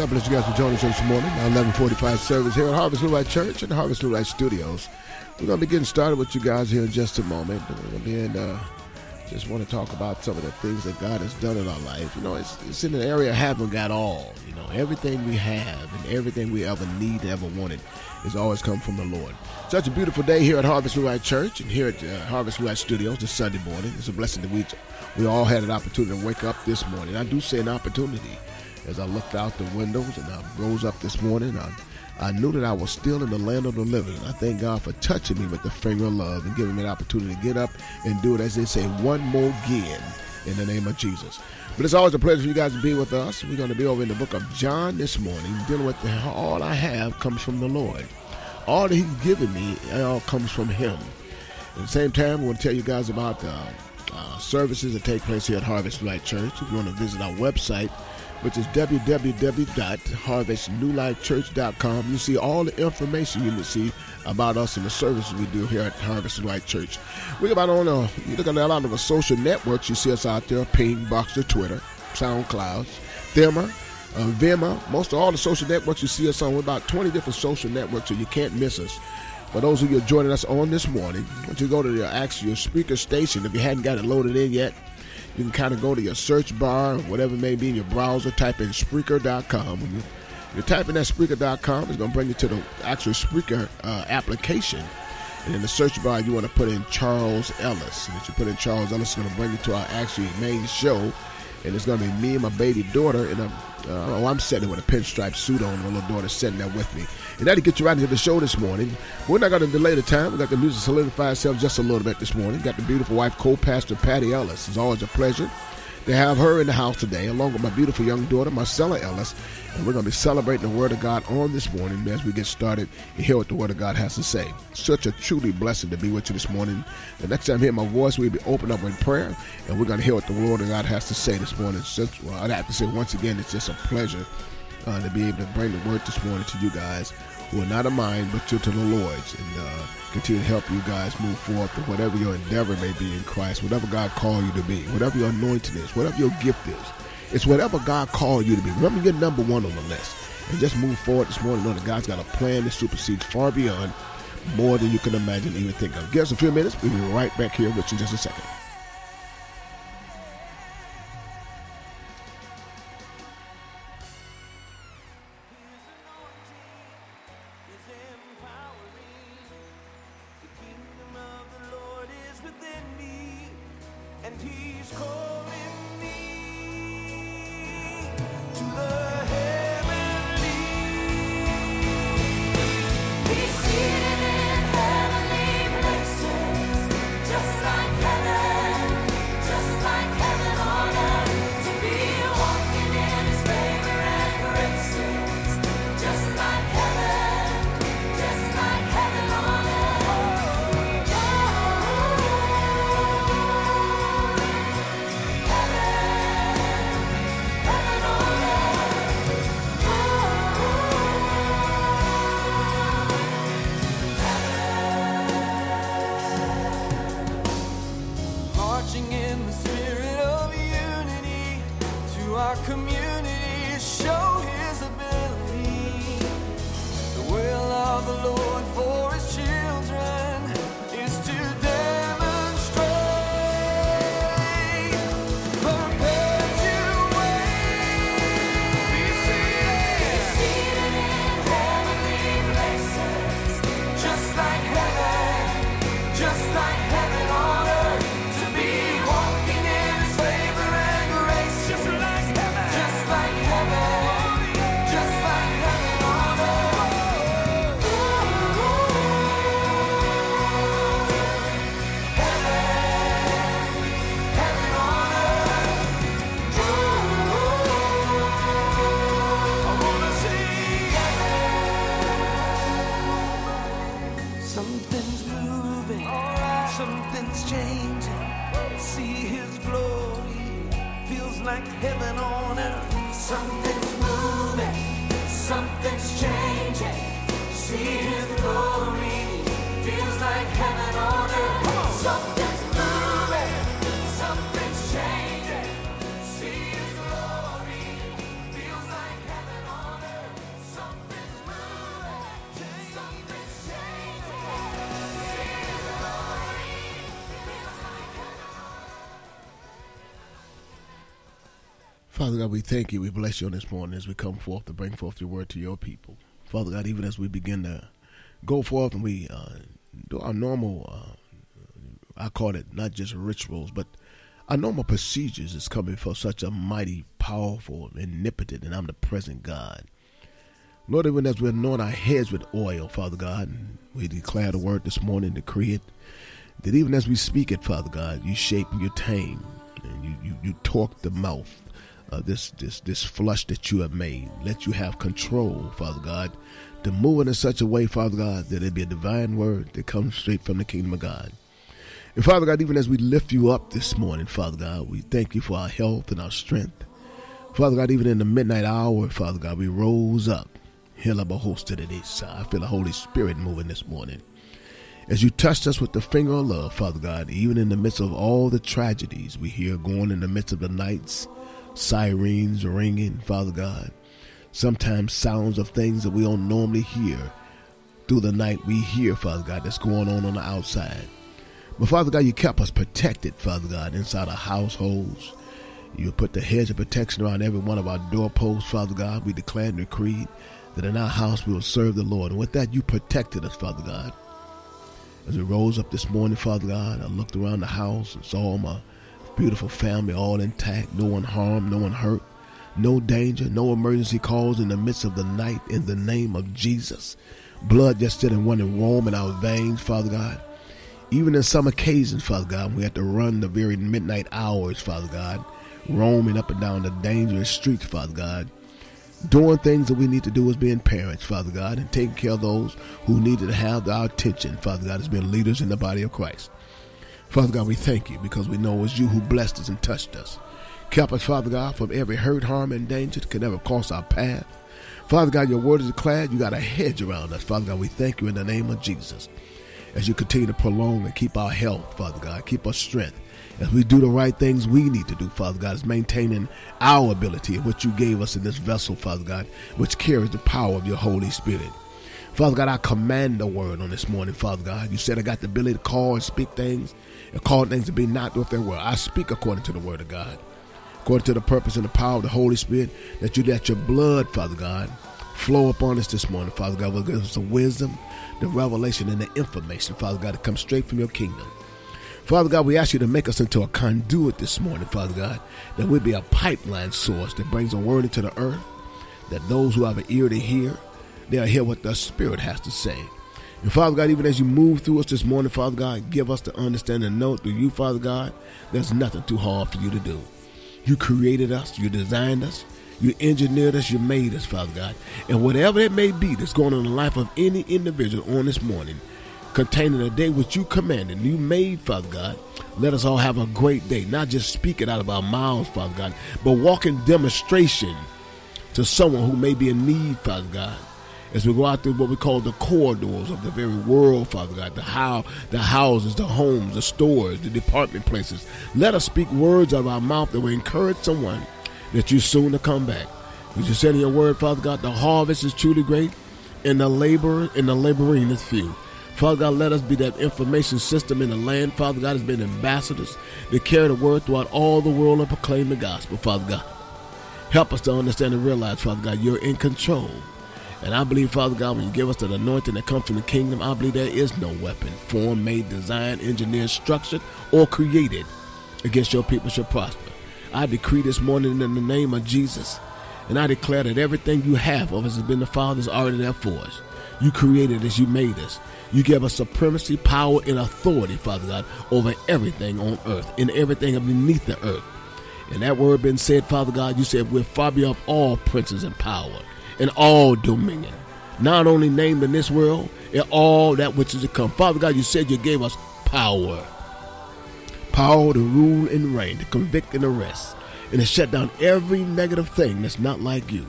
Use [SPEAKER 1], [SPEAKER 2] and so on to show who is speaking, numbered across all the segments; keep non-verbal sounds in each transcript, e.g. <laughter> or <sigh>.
[SPEAKER 1] God bless you guys for joining us this morning. Our 1145 service here at Harvest New Life Church and Harvest New Life Studios. We're going to be getting started with you guys here in just a moment. We're going to be in, uh, just want to talk about some of the things that God has done in our life. You know, it's, it's in an area having got all. You know, everything we have and everything we ever need, ever wanted, has always come from the Lord. Such a beautiful day here at Harvest New Life Church and here at uh, Harvest New Life Studios this Sunday morning. It's a blessing that we we all had an opportunity to wake up this morning. I do say an opportunity as I looked out the windows and I rose up this morning. I, I knew that I was still in the land of the living. I thank God for touching me with the finger of love and giving me the opportunity to get up and do it, as they say, one more again in the name of Jesus. But it's always a pleasure for you guys to be with us. We're going to be over in the book of John this morning, dealing with the, all I have comes from the Lord. All that He's given me, it all comes from Him. At the same time, we want to tell you guys about uh, uh, services that take place here at Harvest Light Church. If you want to visit our website, which is www.harvestnewlifechurch.com, you see all the information you need to see about us and the services we do here at Harvest Light Church. We're about on a, you look at a lot of the social networks, you see us out there, Ping, Boxer, Twitter, SoundCloud, Thimmer, uh, Vimmer, most of all the social networks you see us on. We're about 20 different social networks, so you can't miss us. For those of you joining us on this morning, once you go to your actual speaker station, if you hadn't got it loaded in yet, you can kind of go to your search bar, whatever it may be in your browser, type in Spreaker.com. When you, you type in that Spreaker.com, it's going to bring you to the actual Spreaker uh, application. And in the search bar, you want to put in Charles Ellis. And if you put in Charles Ellis, it's going to bring you to our actual main show. And it's to be me and my baby daughter. And I'm, uh, oh, I'm sitting with a pinstripe suit on. My little daughter's sitting there with me. And that'll get you right into the show this morning. We're not going to delay the time. We got the music solidify itself just a little bit this morning. Got the beautiful wife, co-pastor Patty Ellis. It's always a pleasure to have her in the house today, along with my beautiful young daughter, Marcella Ellis. And we're going to be celebrating the Word of God on this morning as we get started and hear what the Word of God has to say. Such a truly blessing to be with you this morning. The next time I hear my voice, we'll be open up in prayer, and we're going to hear what the Word of God has to say this morning. Such, well, I'd have to say once again, it's just a pleasure uh, to be able to bring the Word this morning to you guys who are not of mine, but you're to the Lord's, and uh, continue to help you guys move forward to whatever your endeavor may be in Christ, whatever God called you to be, whatever your anointing is, whatever your gift is. It's whatever God called you to be. Remember, you're number one on the list. And just move forward this morning, know that God's got a plan that supersedes far beyond more than you can imagine, even think of. Give us a few minutes. We'll be right back here with you in just a second. Father God, we thank you. We bless you on this morning as we come forth to bring forth your word to your people. Father God, even as we begin to go forth and we uh, do our normal, uh, I call it not just rituals, but our normal procedures is coming for such a mighty, powerful, omnipotent, and omnipresent God. Lord, even as we anoint our heads with oil, Father God, we declare the word this morning, decree it, that even as we speak it, Father God, you shape and you tame, and you, you, you the mouth of this, this, this flush that you have made. Let you have control, Father God, to move it in such a way, Father God, that it be a divine word that comes straight from the kingdom of God. And Father God, even as we lift you up this morning, Father God, we thank you for our health and our strength. Father God, even in the midnight hour, Father God, we rose up. I feel the Holy Spirit moving this morning. As you touched us with the finger of love, Father God, even in the midst of all the tragedies we hear going in the midst of the nights, sirens ringing, Father God. Sometimes sounds of things that we don't normally hear through the night we hear, Father God, that's going on on the outside. But Father God, you kept us protected, Father God, inside our households. You put the hedge of protection around every one of our doorposts, Father God. We declared and decreed that in our house we will serve the Lord. And with that, you protected us, Father God. As we rose up this morning, Father God, I looked around the house and saw my beautiful family all intact, no one harmed, no one hurt, no danger, no emergency calls in the midst of the night in the name of Jesus. Blood just didn't running warm in our veins, Father God. Even in some occasions, Father God, we had to run the very midnight hours, Father God, roaming up and down the dangerous streets, Father God, doing things that we need to do as being parents, Father God, and taking care of those who needed to have our attention, Father God, as being leaders in the body of Christ. Father God, we thank you because we know it was you who blessed us and touched us. Kept us, Father God, from every hurt, harm, and danger that could ever cross our path. Father God, your word is declared. You got a hedge around us. Father God, we thank you in the name of Jesus. As you continue to prolong and keep our health, Father God, keep our strength. As we do the right things we need to do, Father God, is maintaining our ability and what you gave us in this vessel, Father God, which carries the power of your Holy Spirit. Father God, I command the word on this morning, Father God. You said I got the ability to call and speak things and call things to be not what they were. I speak according to the word of God, according to the purpose and the power of the Holy Spirit, that you let your blood, Father God, flow upon us this morning, Father God. We'll give us the wisdom, the revelation, and the information, Father God, to come straight from your kingdom. Father God, we ask you to make us into a conduit this morning, Father God, that we be a pipeline source that brings a word into the earth, that those who have an ear to hear, they'll hear what the Spirit has to say. And Father God, even as you move through us this morning, Father God, give us the understanding and know through you, Father God, there's nothing too hard for you to do. You created us, you designed us, you engineered us, you made us, Father God. And whatever it may be that's going on in the life of any individual on this morning, containing a day which you commanded, and you made, Father God, let us all have a great day. Not just speak it out of our mouths, Father God, but walk in demonstration to someone who may be in need, Father God. As we go out through what we call the corridors of the very world, Father God, the how, the houses, the homes, the stores, the department places, let us speak words out of our mouth that will encourage someone that you're soon to come back. As you said in your word, Father God, the harvest is truly great, and the labor and the laboring is few. Father God, let us be that information system in the land. Father God has been ambassadors to carry the word throughout all the world and proclaim the gospel, Father God. Help us to understand and realize, Father God, you're in control. And I believe, Father God, when you give us that anointing that comes from the kingdom, I believe there is no weapon formed, made, designed, engineered, structured, or created against your people shall prosper. I decree this morning in the name of Jesus, and I declare that everything you have of us has been the Father's already there for us. You created us, you made us. You gave us supremacy, power, and authority, Father God, over everything on earth and everything beneath the earth. And that word been said, Father God, you said we're far beyond all princes and power and all dominion. Not only named in this world, and all that which is to come. Father God, you said you gave us power. Power to rule and reign, to convict and arrest, and to shut down every negative thing that's not like you.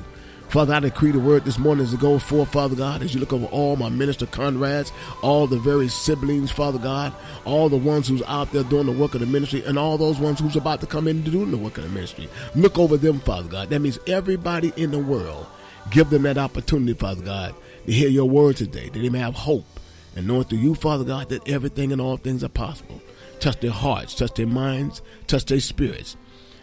[SPEAKER 1] Father, I decree the word this morning as it goes forth, Father God, as you look over all my minister comrades, all the very siblings, Father God, all the ones who's out there doing the work of the ministry, and all those ones who's about to come in to do the work of the ministry. Look over them, Father God. That means everybody in the world. Give them that opportunity, Father God, to hear your word today, that they may have hope, and knowing through you, Father God, that everything and all things are possible. Touch their hearts, touch their minds, touch their spirits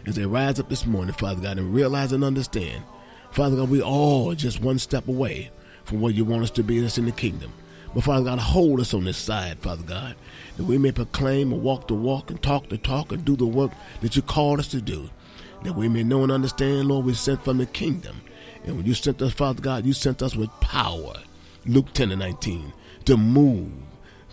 [SPEAKER 1] as they rise up this morning, Father God, and realize and understand Father God, we all just one step away from where you want us to be that's in the kingdom. But Father God, hold us on this side, Father God, that we may proclaim and walk the walk and talk the talk and do the work that you called us to do. That we may know and understand, Lord, we're sent from the kingdom. And when you sent us, Father God, you sent us with power. Luke 10 and 19. To move,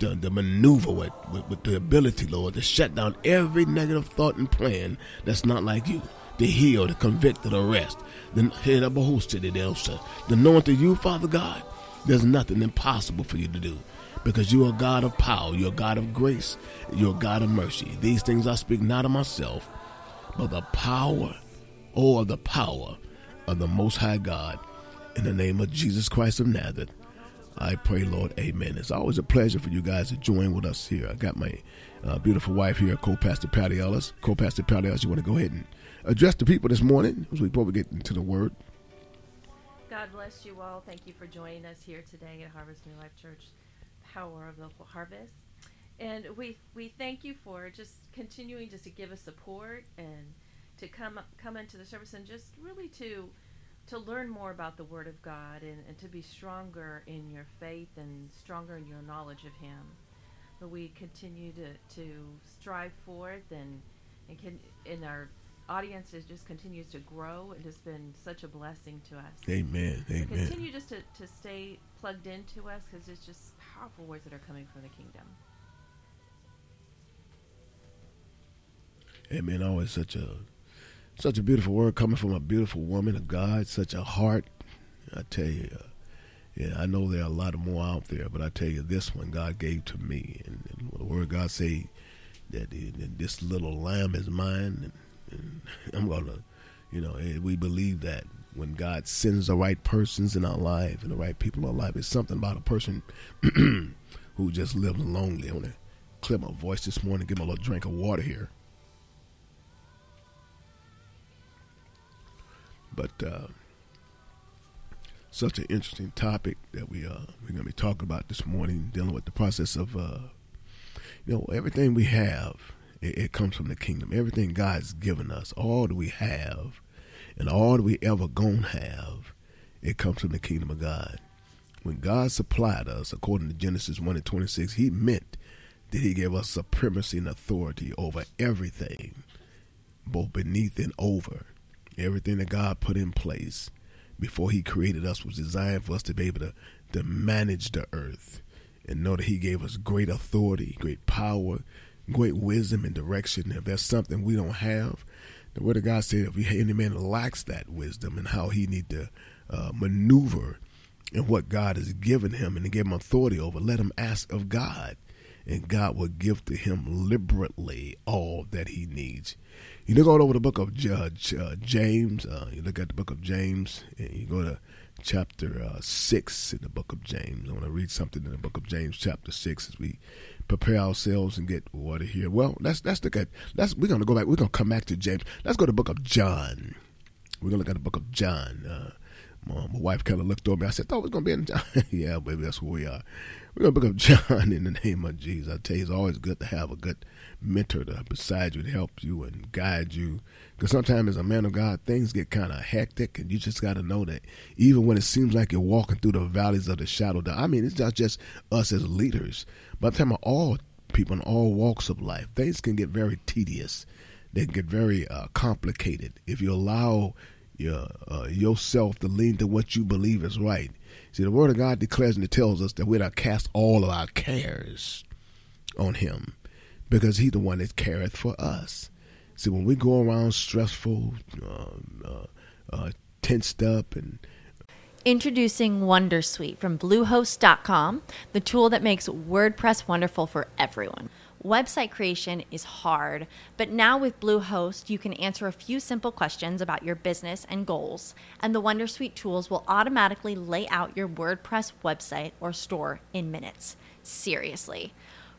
[SPEAKER 1] to, to maneuver with, with, with the ability, Lord, to shut down every negative thought and plan that's not like you. To heal, to convict, to arrest the head up a host to the Elsa. The knowing to you, Father God, there's nothing impossible for you to do. Because you are God of power, you're God of grace, you're God of mercy. These things I speak not of myself, but the power, or the power of the Most High God. In the name of Jesus Christ of Nazareth, I pray, Lord, amen. It's always a pleasure for you guys to join with us here. I got my uh, beautiful wife here, co-pastor Patty Ellis. Co-pastor Patty Ellis, you want to go ahead and address the people this morning as we we get into the word.
[SPEAKER 2] God bless you all. Thank you for joining us here today at Harvest New Life Church, Power of Local Harvest. And we we thank you for just continuing just to give us support and to come come into the service and just really to to learn more about the Word of God and, and to be stronger in your faith and stronger in your knowledge of Him. But we continue to, to strive forth and and can in our audience is just continues to grow. It has been such a blessing to us.
[SPEAKER 1] Amen. Amen.
[SPEAKER 2] Continue just to, to stay plugged into us because it's just powerful words that are coming from the kingdom.
[SPEAKER 1] Amen. Always such a such a beautiful word coming from a beautiful woman of God. Such a heart. I tell you, uh, yeah, I know there are a lot more out there, but I tell you, this one God gave to me, and, and the word God say that, that this little lamb is mine, and, and <laughs> I'm gonna, you know, eh, we believe that when God sends the right persons in our life and the right people in our life, it's something about a person <clears throat> who just lives lonely. I want to clear my voice this morning, give him a little drink of water here. But uh, such an interesting topic that we uh, we're going to be talking about this morning, dealing with the process of uh, you know everything we have. It, it comes from the kingdom. Everything God's given us, all that we have, and all that we ever gonna have, it comes from the kingdom of God. When God supplied us, according to Genesis one and twenty six, He meant that He gave us supremacy and authority over everything, both beneath and over. Everything that God put in place before He created us was designed for us to be able to, to manage the earth and know that He gave us great authority, great power, great wisdom and direction. If there's something we don't have, the Word of God said if any man lacks that wisdom and how he need to uh, maneuver and what God has given him and to give him authority over, let him ask of God, and God will give to him liberally all that he needs. You look all over the book of Judge uh, James. Uh, you look at the book of James, and you go to chapter uh, six in the book of James. I want to read something in the book of James, chapter six, as we prepare ourselves and get water here. Well, let's let's look at let's we're gonna go back. We're gonna come back to James. Let's go to the book of John. We're gonna look at the book of John. Uh, my, my wife kind of looked over me. I said, "Thought it was gonna be in John." <laughs> yeah, baby, that's where we are. We're gonna book of John <laughs> in the name of Jesus. I tell you, it's always good to have a good mentor to beside you to help you and guide you. Because sometimes as a man of God, things get kind of hectic, and you just got to know that even when it seems like you're walking through the valleys of the shadow, I mean, it's not just us as leaders, I'm talking about all people in all walks of life. Things can get very tedious. They can get very uh, complicated if you allow your, uh, yourself to lean to what you believe is right. See, the Word of God declares and it tells us that we're to cast all of our cares on Him because He's the one that careth for us. See, when we go around stressful, um, uh, uh, tensed up, and
[SPEAKER 3] Introducing Wondersuite from Bluehost.com, the tool that makes WordPress wonderful for everyone. Website creation is hard, but now with Bluehost, you can answer a few simple questions about your business and goals, and the Wondersuite tools will automatically lay out your WordPress website or store in minutes. Seriously.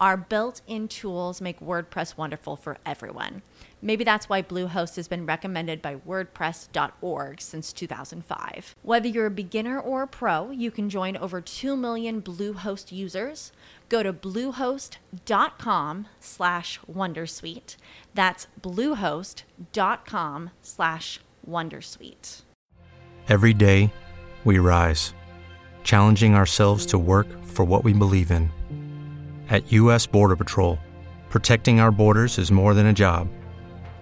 [SPEAKER 3] Our built in tools make WordPress wonderful for everyone. Maybe that's why Bluehost has been recommended by WordPress.org since 2005. Whether you're a beginner or a pro, you can join over 2 million Bluehost users. Go to bluehost.com slash Wondersuite. That's bluehost.com slash Wondersuite.
[SPEAKER 4] Every day, we rise, challenging ourselves to work for what we believe in. At U.S. Border Patrol, protecting our borders is more than a job,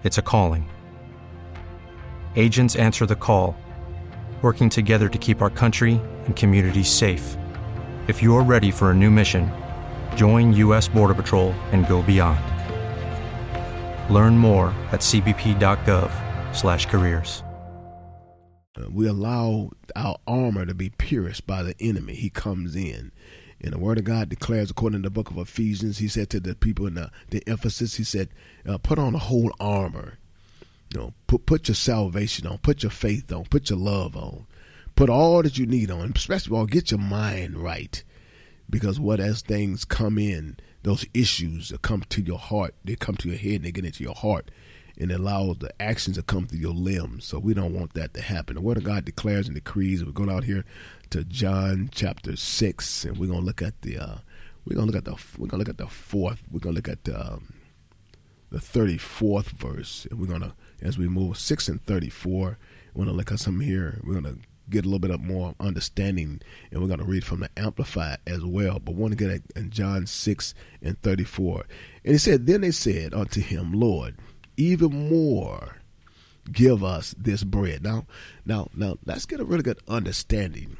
[SPEAKER 4] it's a calling. Agents answer the call, working together to keep our country and communities safe. If you're ready for a new mission, join U.S. Border Patrol and go beyond. Learn more at cbp.gov/careers.
[SPEAKER 1] we allow our armor to be pierced by the enemy. He comes in. And the word of God declares, according to the book of Ephesians, he said to the people in the, the Ephesus, he said, uh, put on the whole armor. You know, put put your salvation on, put your faith on, put your love on, put all that you need on. Especially all, get your mind right, because what as things come in, those issues that come to your heart, they come to your head and they get into your heart, and allow the actions to come through your limbs. So we don't want that to happen. The Word of God declares and decrees. We're going out here to John chapter six, and we're gonna look at the uh, we're gonna look at the we're gonna look at the fourth. We're gonna look at the um, the thirty fourth verse, and we're gonna as we move six and thirty four. We're gonna look at some here. We're gonna get a little bit of more understanding, and we're gonna read from the Amplified as well. But want to get at in John six and thirty four, and he said, "Then they said unto him, Lord, even more." give us this bread. Now, now, now, let's get a really good understanding.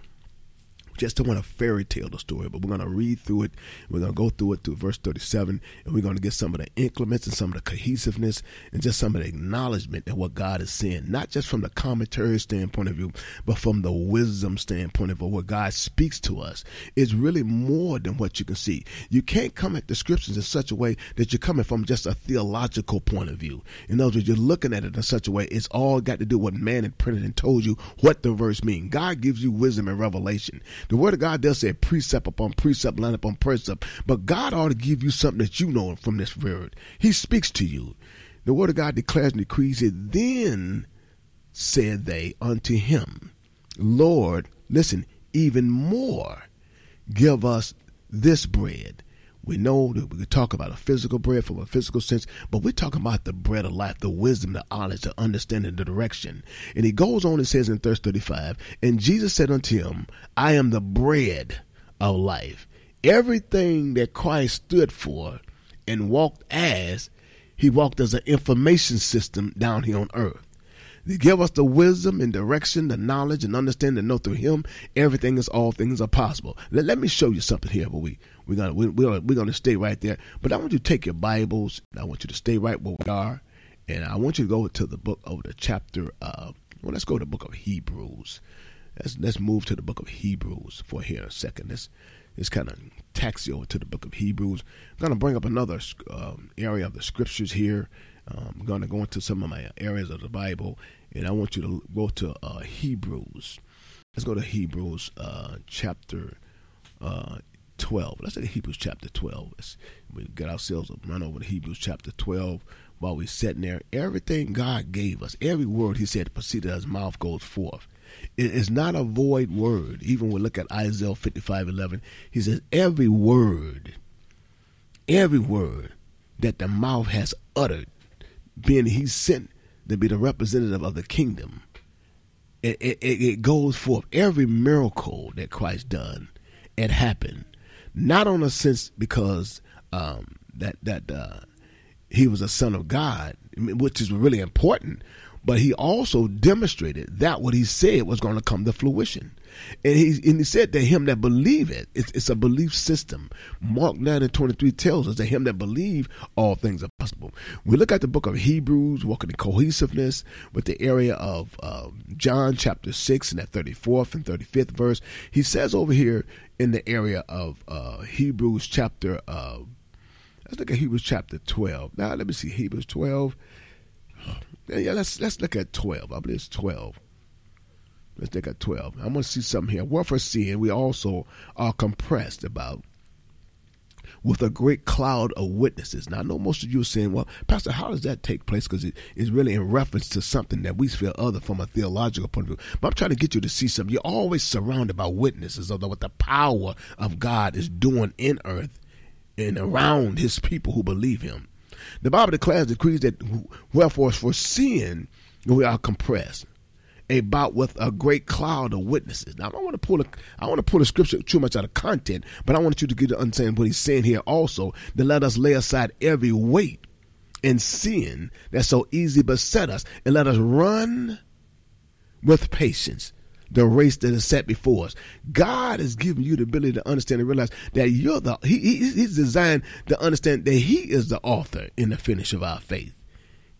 [SPEAKER 1] Just don't want to fairy tale the story, but we're going to read through it. We're going to go through it to verse 37, and we're going to get some of the increments and some of the cohesiveness and just some of the acknowledgement of what God is saying, not just from the commentary standpoint of view, but from the wisdom standpoint of what God speaks to us. It's really more than what you can see. You can't come at the scriptures in such a way that you're coming from just a theological point of view. In other words, you're looking at it in such a way, it's all got to do with what man had printed and told you what the verse means. God gives you wisdom and revelation. The word of God does say precept upon precept, line upon precept, but God ought to give you something that you know from this word. He speaks to you. The word of God declares and decrees it. Then said they unto him, Lord, listen, even more, give us this bread. We know that we could talk about a physical bread from a physical sense, but we're talking about the bread of life, the wisdom, the knowledge, the understanding, the direction. And he goes on and says in verse 35, And Jesus said unto him, I am the bread of life. Everything that Christ stood for and walked as, he walked as an information system down here on earth. To give us the wisdom and direction, the knowledge and understanding to know through Him, everything is all things are possible. Let, let me show you something here, but we we're gonna we, we're, we're gonna stay right there. But I want you to take your Bibles. I want you to stay right where we are, and I want you to go to the book of the chapter. Uh, well, let's go to the book of Hebrews. Let's let's move to the book of Hebrews for here a second. Let's let's kind of taxi over to the book of Hebrews. I'm gonna bring up another um, area of the scriptures here. Um, I'm to go into some of my areas of the Bible, and I want you to go to uh, Hebrews. Let's go to Hebrews uh, chapter uh, 12. Let's take Hebrews chapter 12. Let's, we get ourselves a run over to Hebrews chapter 12 while we're sitting there. Everything God gave us, every word He said proceeded as mouth goes forth. It is not a void word. Even when we look at Isaiah 55 11, He says, Every word, every word that the mouth has uttered being he's sent to be the representative of the kingdom, it, it, it goes forth. Every miracle that Christ done, it happened, not on a sense because um, that that uh, he was a son of God, which is really important, but he also demonstrated that what he said was going to come to fruition. And he, and he said to him that believe it, it's, it's a belief system. Mark 9 and 23 tells us that him that believe all things are possible. We look at the book of Hebrews, walking in cohesiveness with the area of uh, John chapter 6 and that 34th and 35th verse. He says over here in the area of uh, Hebrews chapter, uh, let's look at Hebrews chapter 12. Now, let me see, Hebrews 12. Yeah, let's let's look at 12. I believe it's 12. Let's look at 12. I'm going to see something here. What for seeing, we also are compressed about with a great cloud of witnesses. Now, I know most of you are saying, well, Pastor, how does that take place? Because it is really in reference to something that we feel other from a theological point of view. But I'm trying to get you to see something. You're always surrounded by witnesses of what the power of God is doing in earth and around his people who believe him. The Bible declares, decrees that wherefore for sin we are compressed about with a great cloud of witnesses. Now I don't want to pull a I want to pull the scripture too much out of content, but I want you to get to understand what he's saying here also, to let us lay aside every weight and sin that so easily beset us, and let us run with patience the race that is set before us. God has given you the ability to understand and realize that you're the he, he- He's designed to understand that He is the author and the finish of our faith.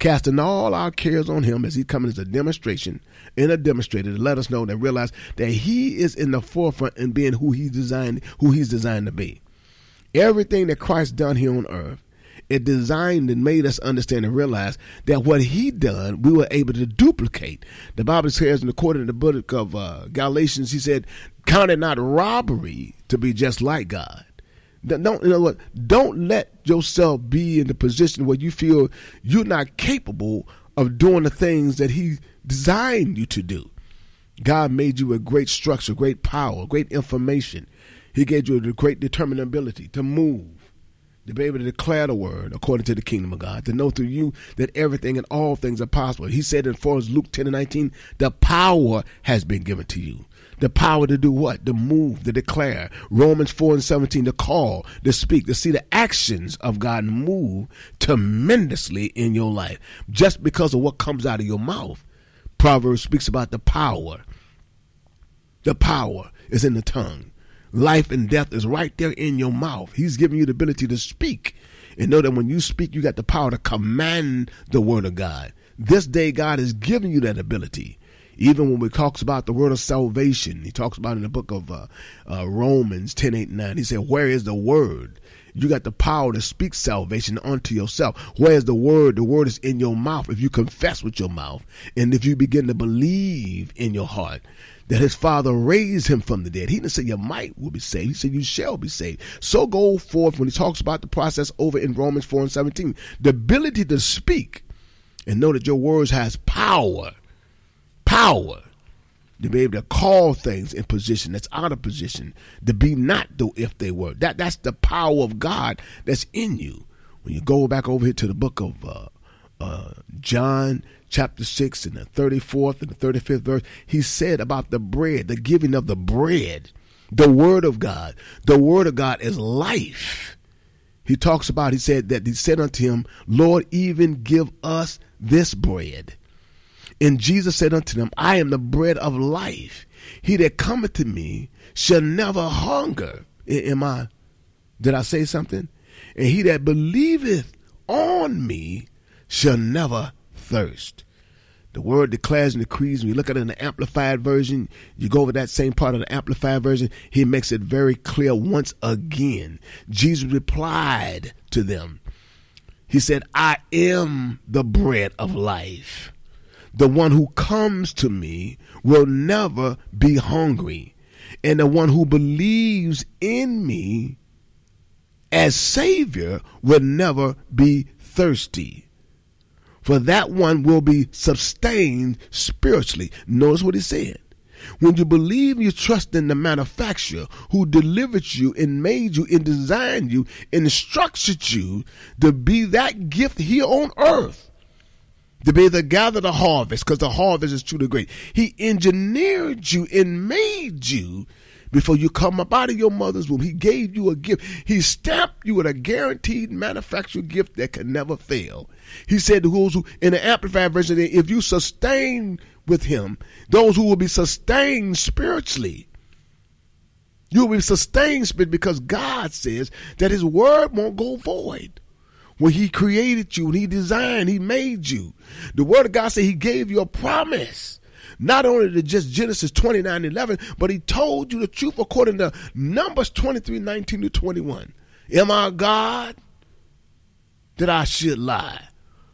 [SPEAKER 1] Casting all our cares on Him as He coming as a demonstration and a demonstrator to let us know and realize that He is in the forefront in being who He designed, who He's designed to be. Everything that Christ done here on earth, it designed and made us understand and realize that what he done, we were able to duplicate. The Bible says in according to the book of uh, Galatians, he said, "Count it not robbery to be just like God." Don't you know what? Don't let yourself be in the position where you feel you're not capable of doing the things that He designed you to do. God made you a great structure, great power, great information. He gave you a great determinability to move, to be able to declare the word according to the kingdom of God, to know through you that everything and all things are possible. He said in 4 Luke 10 and 19, the power has been given to you. The power to do what? To move, to declare. Romans 4 and 17, to call, to speak, to see the actions of God move tremendously in your life just because of what comes out of your mouth. Proverbs speaks about the power. The power is in the tongue. Life and death is right there in your mouth. He's giving you the ability to speak. And know that when you speak, you got the power to command the word of God. This day, God is giving you that ability. Even when we talks about the word of salvation, he talks about in the book of uh, uh, Romans 10, 8, 9. He said, where is the word? You got the power to speak salvation unto yourself. Where's the word? The word is in your mouth. If you confess with your mouth and if you begin to believe in your heart that his father raised him from the dead, he didn't say you might will be saved. He said you shall be saved. So go forth when he talks about the process over in Romans 4 and 17. The ability to speak and know that your words has power. Power. to be able to call things in position that's out of position, to be not though if they were. That that's the power of God that's in you. When you go back over here to the book of uh, uh, John chapter six and the thirty fourth and the thirty fifth verse, he said about the bread, the giving of the bread, the word of God. The word of God is life. He talks about, he said that he said unto him, Lord, even give us this bread. And Jesus said unto them, I am the bread of life. He that cometh to me shall never hunger. Am I? Did I say something? And he that believeth on me shall never thirst. The word declares and decrees. When you look at it in the Amplified Version, you go over that same part of the Amplified Version, he makes it very clear once again. Jesus replied to them. He said, I am the bread of life. The one who comes to me will never be hungry. And the one who believes in me as Savior will never be thirsty. For that one will be sustained spiritually. Notice what he said. When you believe you trust in the manufacturer who delivered you and made you and designed you and instructed you to be that gift here on earth, to be able to gather the harvest, because the harvest is truly great. He engineered you and made you before you come up out of your mother's womb. He gave you a gift. He stamped you with a guaranteed manufactured gift that can never fail. He said to those who, in the Amplified version, if you sustain with him, those who will be sustained spiritually, you will be sustained because God says that his word won't go void. When he created you and he designed, he made you. The word of God said he gave you a promise. Not only to just Genesis 29 11, but he told you the truth according to Numbers 23 19 to 21. Am I God that I should lie?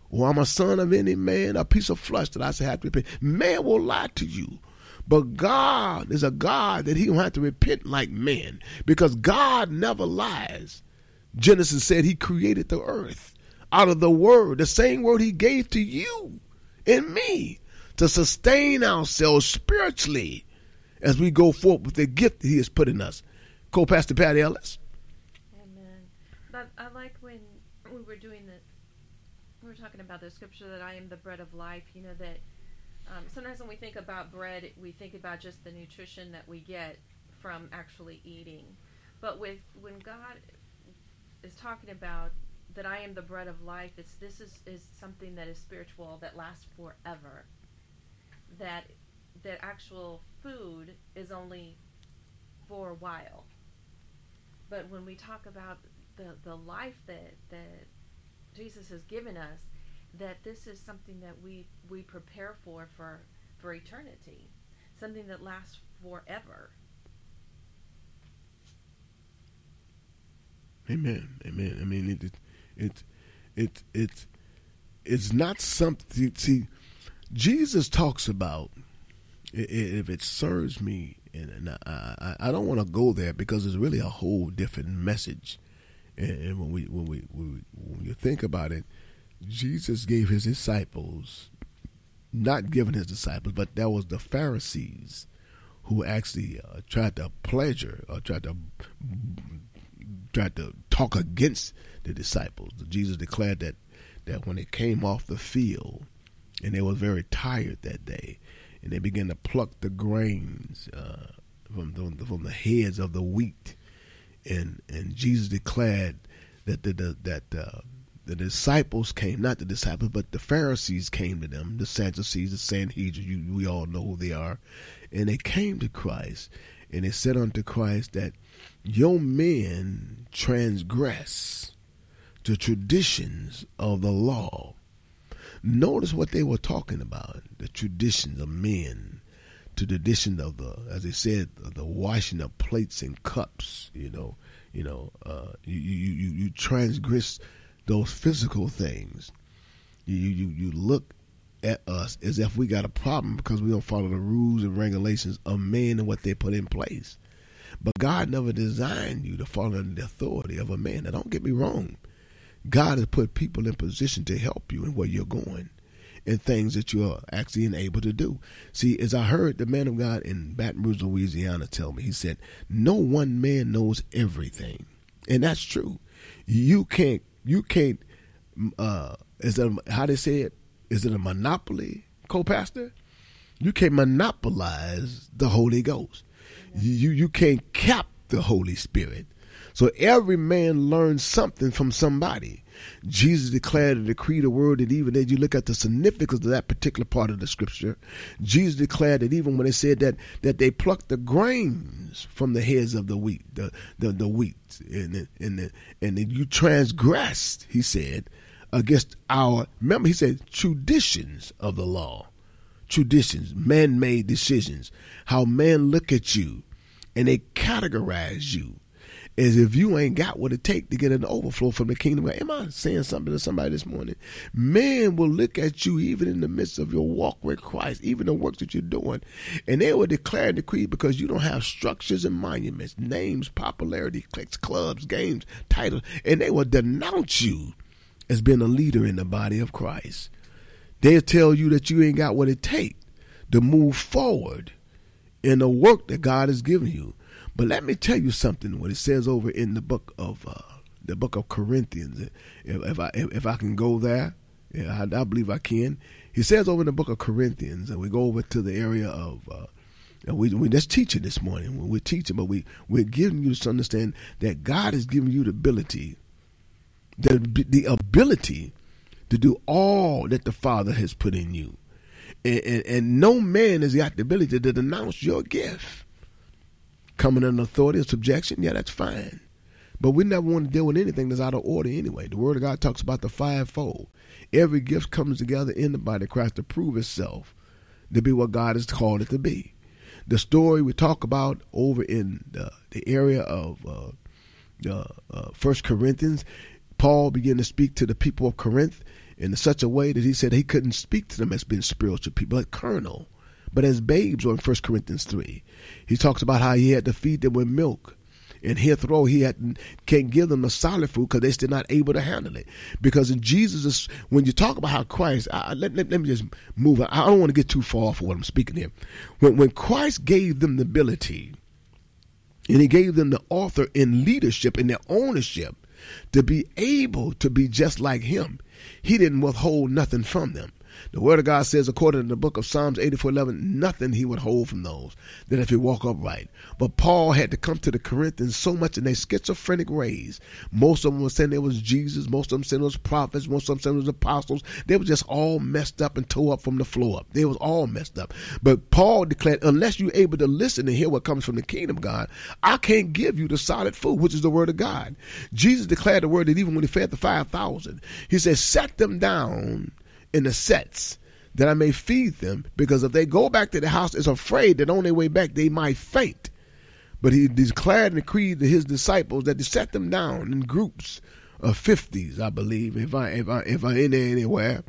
[SPEAKER 1] Or I'm a son of any man, a piece of flesh that I should have to repent. Man will lie to you. But God is a God that he don't have to repent like man because God never lies. Genesis said he created the earth out of the word, the same word he gave to you and me to sustain ourselves spiritually as we go forth with the gift that he has put in us. Co-pastor Patty Ellis.
[SPEAKER 2] Amen. But I like when we were doing the, we were talking about the scripture that I am the bread of life. You know that um, sometimes when we think about bread, we think about just the nutrition that we get from actually eating. But with when God talking about that I am the bread of life, it's this is, is something that is spiritual that lasts forever. That that actual food is only for a while. But when we talk about the, the life that, that Jesus has given us, that this is something that we, we prepare for, for for eternity, something that lasts forever.
[SPEAKER 1] Amen. Amen. I mean, it, it, it, it, it, it's not something. See, Jesus talks about if it serves me, and, I, I, don't want to go there because it's really a whole different message. And, when we when we when, you think about it, Jesus gave his disciples, not giving his disciples, but that was the Pharisees who actually uh, tried to pleasure or tried to tried to talk against the disciples. Jesus declared that that when they came off the field and they were very tired that day, and they began to pluck the grains uh, from the, from the heads of the wheat, and and Jesus declared that the, the that uh, the disciples came, not the disciples, but the Pharisees came to them, the Sadducees, the Sanhedrin. You, we all know who they are, and they came to Christ, and they said unto Christ that your men transgress the traditions of the law. Notice what they were talking about: the traditions of men, to the tradition of the, as they said, the washing of plates and cups. You know, you know, uh, you you you transgress those physical things. You you you look at us as if we got a problem because we don't follow the rules and regulations of men and what they put in place. But God never designed you to follow under the authority of a man. Now, don't get me wrong. God has put people in position to help you in where you're going. in things that you are actually able to do. See, as I heard the man of God in Baton Rouge, Louisiana tell me, he said, No one man knows everything. And that's true. You can't you can't uh is a, how they say it? Is it a monopoly, co-pastor? You can't monopolize the Holy Ghost. You you can't cap the Holy Spirit. So every man learns something from somebody. Jesus declared and decreed a word that even as you look at the significance of that particular part of the scripture, Jesus declared that even when they said that that they plucked the grains from the heads of the wheat, the the, the wheat, and the, and the, and you transgressed, he said, against our remember he said traditions of the law traditions, man made decisions, how men look at you and they categorize you as if you ain't got what it take to get an overflow from the kingdom. Am I saying something to somebody this morning? Man will look at you even in the midst of your walk with Christ, even the works that you're doing, and they will declare and decree because you don't have structures and monuments, names, popularity, clicks, clubs, games, titles, and they will denounce you as being a leader in the body of Christ. They'll tell you that you ain't got what it takes to move forward in the work that God has given you. But let me tell you something. What it says over in the book of uh, the book of Corinthians, if, if I if, I can go there, yeah, I, I believe I can. He says over in the book of Corinthians, and we go over to the area of. Uh, we we just teaching this morning. We're teaching, but we we're giving you to understand that God has given you the ability, the the ability to do all that the Father has put in you. And, and, and no man has got the ability to denounce your gift. Coming under authority or subjection, yeah, that's fine. But we never want to deal with anything that's out of order anyway. The Word of God talks about the fivefold. Every gift comes together in the body of Christ to prove itself to be what God has called it to be. The story we talk about over in the, the area of uh, uh, uh, First Corinthians, Paul began to speak to the people of Corinth in such a way that he said he couldn't speak to them as being spiritual people, but carnal, but as babes on First Corinthians 3. He talks about how he had to feed them with milk. And hitherto he had, can't give them the solid food because they're still not able to handle it. Because in Jesus, when you talk about how Christ, I, let, let, let me just move. I don't want to get too far for what I'm speaking here. When, when Christ gave them the ability, and he gave them the author in leadership and their ownership to be able to be just like him, he didn't withhold nothing from them. The word of God says, according to the book of Psalms 84 11, nothing he would hold from those that if he walk upright. But Paul had to come to the Corinthians so much in their schizophrenic ways. Most of them were saying it was Jesus, most of them saying it was prophets, most of them saying it was apostles. They were just all messed up and tore up from the floor up. They was all messed up. But Paul declared, unless you're able to listen and hear what comes from the kingdom of God, I can't give you the solid food, which is the word of God. Jesus declared the word that even when he fed the 5,000, he said, set them down in the sets that I may feed them, because if they go back to the house, it's afraid that on their way back they might faint. But he declared and decreed to his disciples that to set them down in groups of fifties, I believe, if I if I if I in there anywhere.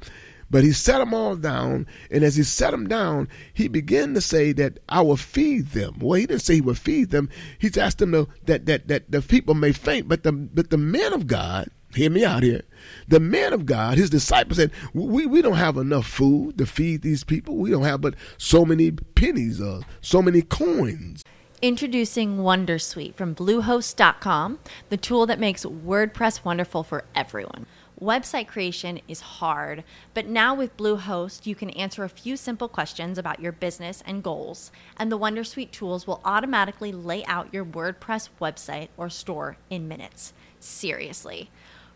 [SPEAKER 1] But he set them all down, and as he set them down, he began to say that I will feed them. Well, he didn't say he would feed them. He's asked them to, that that that the people may faint, but the but the men of God, hear me out here. The man of God, his disciples said, "We we don't have enough food to feed these people. We don't have but so many pennies, uh, so many coins."
[SPEAKER 3] Introducing Wondersuite from Bluehost.com, the tool that makes WordPress wonderful for everyone. Website creation is hard, but now with Bluehost, you can answer a few simple questions about your business and goals, and the Wondersuite tools will automatically lay out your WordPress website or store in minutes. Seriously.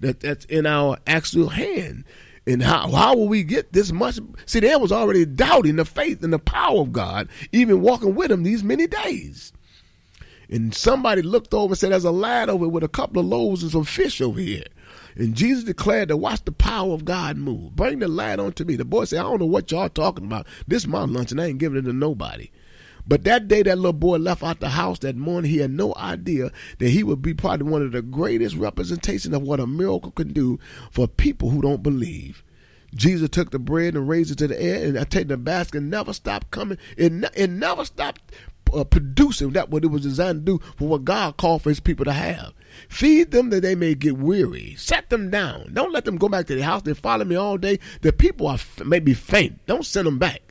[SPEAKER 1] That that's in our actual hand. And how how will we get this much? See, they was already doubting the faith and the power of God, even walking with him these many days. And somebody looked over and said, There's a lad over with a couple of loaves and some fish over here. And Jesus declared to watch the power of God move. Bring the lad onto me. The boy said, I don't know what y'all talking about. This is my lunch and I ain't giving it to nobody. But that day that little boy left out the house that morning, he had no idea that he would be probably one of the greatest representations of what a miracle can do for people who don't believe. Jesus took the bread and raised it to the air, and I take the basket never stopped coming. It, it never stopped uh, producing that what it was designed to do for what God called for His people to have. Feed them that they may get weary. Set them down. Don't let them go back to their house. They follow me all day. The people are f- maybe faint. Don't send them back.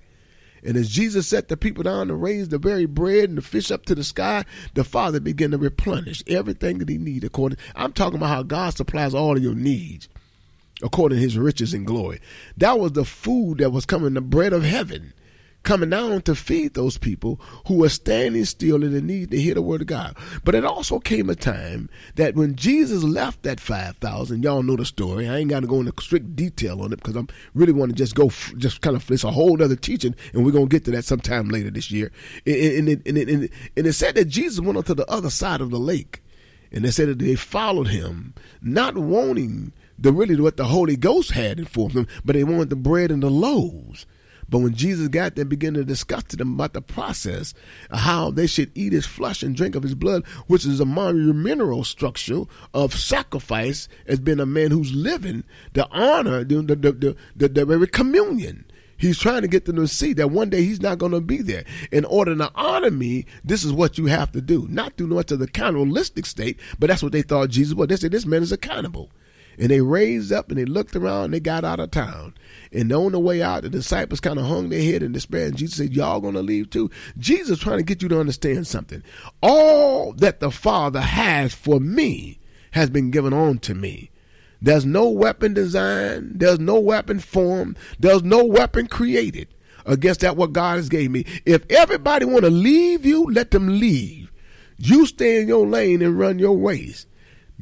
[SPEAKER 1] And as Jesus set the people down to raise the very bread and the fish up to the sky, the Father began to replenish everything that He needed. According, I'm talking about how God supplies all of your needs according to His riches and glory. That was the food that was coming, the bread of heaven, coming down to feed those people who were standing still in the need to hear the word of God. But it also came a time that when Jesus left that 5,000, y'all know the story. I ain't got to go into strict detail on it because I'm really want to just go, just kind of, it's a whole other teaching and we're going to get to that sometime later this year. And, it, and, it, and, it, and it said that Jesus went onto the other side of the lake. And they said that they followed him, not wanting the really what the Holy Ghost had for them, but they wanted the bread and the loaves. But when Jesus got there, began to discuss to them about the process, how they should eat his flesh and drink of his blood, which is a monumental structure of sacrifice, as being a man who's living the honor, the the the, the, the, very communion. He's trying to get them to see that one day he's not going to be there. In order to honor me, this is what you have to do. Not do much of the cannibalistic state, but that's what they thought Jesus was. They said this man is a cannibal. And they raised up and they looked around and they got out of town. And on the way out, the disciples kind of hung their head in despair. And Jesus said, Y'all gonna leave too? Jesus trying to get you to understand something. All that the Father has for me has been given on to me. There's no weapon designed, there's no weapon formed, there's no weapon created against that what God has gave me. If everybody want to leave you, let them leave. You stay in your lane and run your race.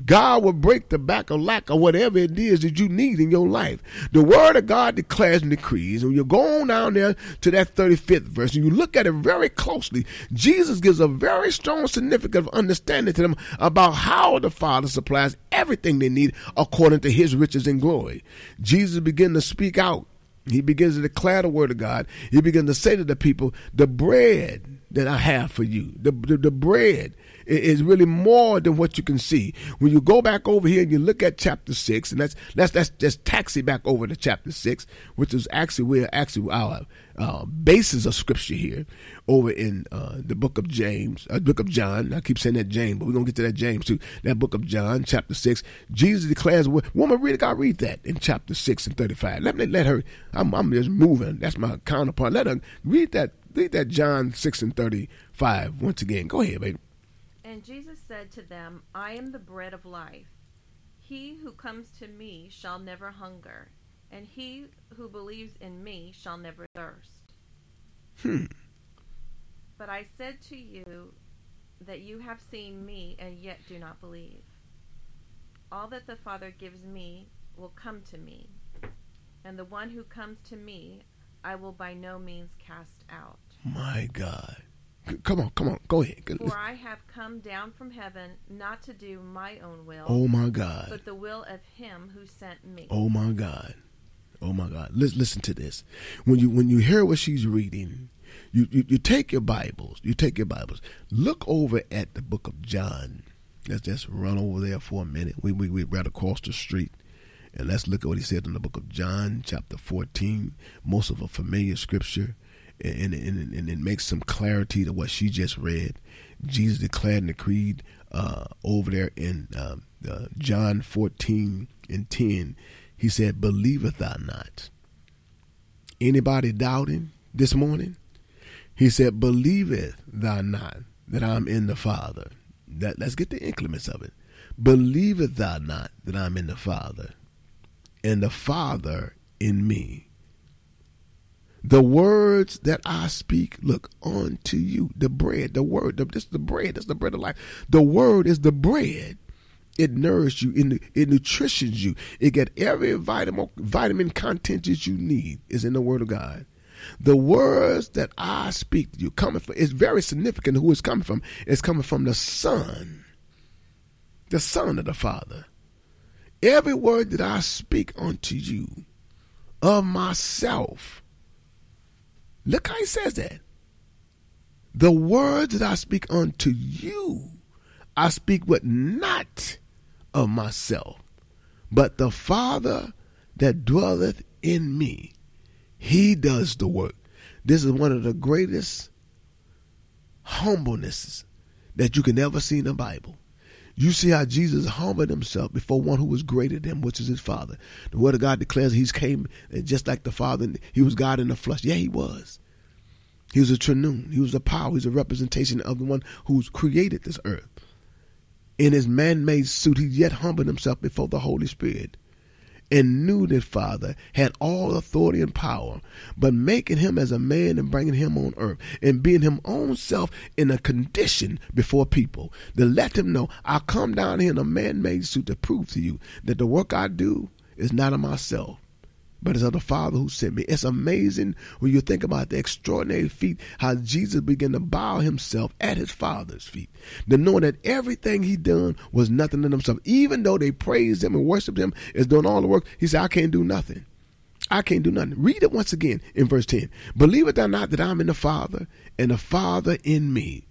[SPEAKER 1] God will break the back of lack or whatever it is that you need in your life. The word of God declares and decrees. And you go on down there to that 35th verse and you look at it very closely. Jesus gives a very strong significance of understanding to them about how the Father supplies everything they need according to his riches and glory. Jesus began to speak out. He begins to declare the word of God. He begins to say to the people, the bread that I have for you, the, the, the bread is really more than what you can see. When you go back over here and you look at chapter six, and that's that's that's just taxi back over to chapter six, which is actually where actually our uh, basis of scripture here, over in uh, the book of James, uh, book of John. I keep saying that James, but we're gonna get to that James too. That book of John, chapter six. Jesus declares, "Woman, read, God, read that in chapter six and thirty-five. Let me let her. I'm, I'm just moving. That's my counterpart. Let her read that. Read that John six and thirty-five once again. Go ahead, baby."
[SPEAKER 2] And Jesus said to them, I am the bread of life. He who comes to me shall never hunger, and he who believes in me shall never thirst. Hmm. But I said to you that you have seen me and yet do not believe. All that the Father gives me will come to me, and the one who comes to me I will by no means cast out.
[SPEAKER 1] My God. Come on, come on, go ahead.
[SPEAKER 2] For I have come down from heaven not to do my own will,
[SPEAKER 1] Oh my God.
[SPEAKER 2] but the will of him who sent me.
[SPEAKER 1] Oh my God. Oh my God. Listen, listen to this. When you when you hear what she's reading, you, you you take your Bibles. You take your Bibles. Look over at the book of John. Let's just run over there for a minute. We we we right across the street. And let's look at what he said in the book of John, chapter 14. Most of a familiar scripture. And, and, and, it makes some clarity to what she just read. Jesus declared in the creed uh, over there in um, uh, John 14 and 10. He said, Believeth thou not? Anybody doubting this morning? He said, Believeth thou not that I'm in the Father? That, let's get the increments of it. Believeth thou not that I'm in the Father, and the Father in me? The words that I speak, look, unto you. The bread, the word, the, this is the bread, that's the bread of life. The word is the bread. It nourishes you, it, it nutritions you. It get every vitamin vitamin content that you need is in the word of God. The words that I speak to you coming from it's very significant who it's coming from. It's coming from the Son. The Son of the Father. Every word that I speak unto you of myself. Look how he says that. The words that I speak unto you, I speak with not of myself, but the Father that dwelleth in me. He does the work. This is one of the greatest humblenesses that you can ever see in the Bible. You see how Jesus humbled himself before one who was greater than him, which is his Father. The Word of God declares he's came and just like the Father, he was God in the flesh. Yeah, he was. He was a trinoon. He was a power. He was a representation of the one who's created this earth. In his man-made suit, he yet humbled himself before the Holy Spirit and knew that Father had all authority and power, but making him as a man and bringing him on earth and being him own self in a condition before people to let him know I'll come down here in a man-made suit to prove to you that the work I do is not of myself, but it's of the Father who sent me. It's amazing when you think about the extraordinary feat, how Jesus began to bow himself at his Father's feet, to know that everything he done was nothing in himself. Even though they praised him and worshiped him as doing all the work, he said, I can't do nothing. I can't do nothing. Read it once again in verse 10. Believe it or not that I'm in the Father and the Father in me.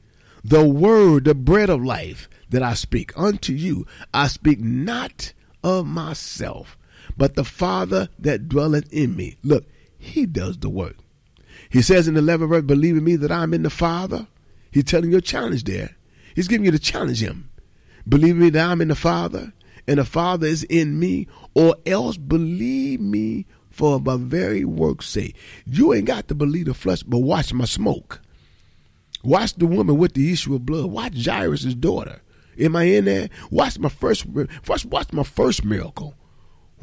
[SPEAKER 1] The word, the bread of life that I speak unto you, I speak not of myself, but the Father that dwelleth in me. Look, he does the work. He says in the 11th verse, believe in me that I'm in the Father. He's telling you a challenge there. He's giving you to challenge him. Believe me that I'm in the Father and the Father is in me, or else believe me for my very work's sake. You ain't got to believe the flesh, but watch my smoke. Watch the woman with the issue of blood. Watch Jairus' daughter. Am I in there? Watch my first, first watch my first miracle.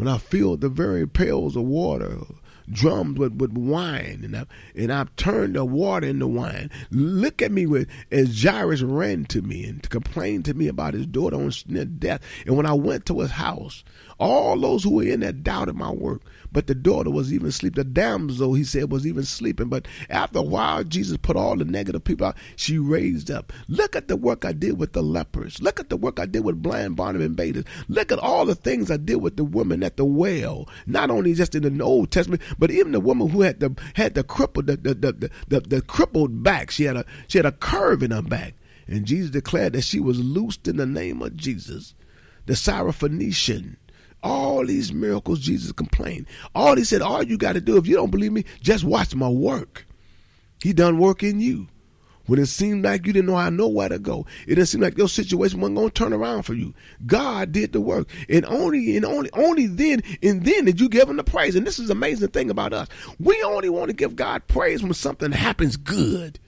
[SPEAKER 1] When I filled the very pails of water, drummed with, with wine, and I and I turned the water into wine. Look at me with as Jairus ran to me and complained to me about his daughter on death. And when I went to his house, all those who were in there doubted my work. But the daughter was even asleep. The damsel, he said, was even sleeping. But after a while, Jesus put all the negative people out. She raised up. Look at the work I did with the lepers. Look at the work I did with blind Barnabas and Bathers. Look at all the things I did with the woman at the well. Not only just in the Old Testament, but even the woman who had the had the crippled the, the, the, the, the crippled back. She had a she had a curve in her back. And Jesus declared that she was loosed in the name of Jesus. The Syrophoenician all these miracles Jesus complained. All he said, all you got to do, if you don't believe me, just watch my work. He done work in you. When it seemed like you didn't know how nowhere to go, it didn't seem like your situation wasn't going to turn around for you. God did the work, and only and only only then and then did you give Him the praise. And this is amazing thing about us: we only want to give God praise when something happens good.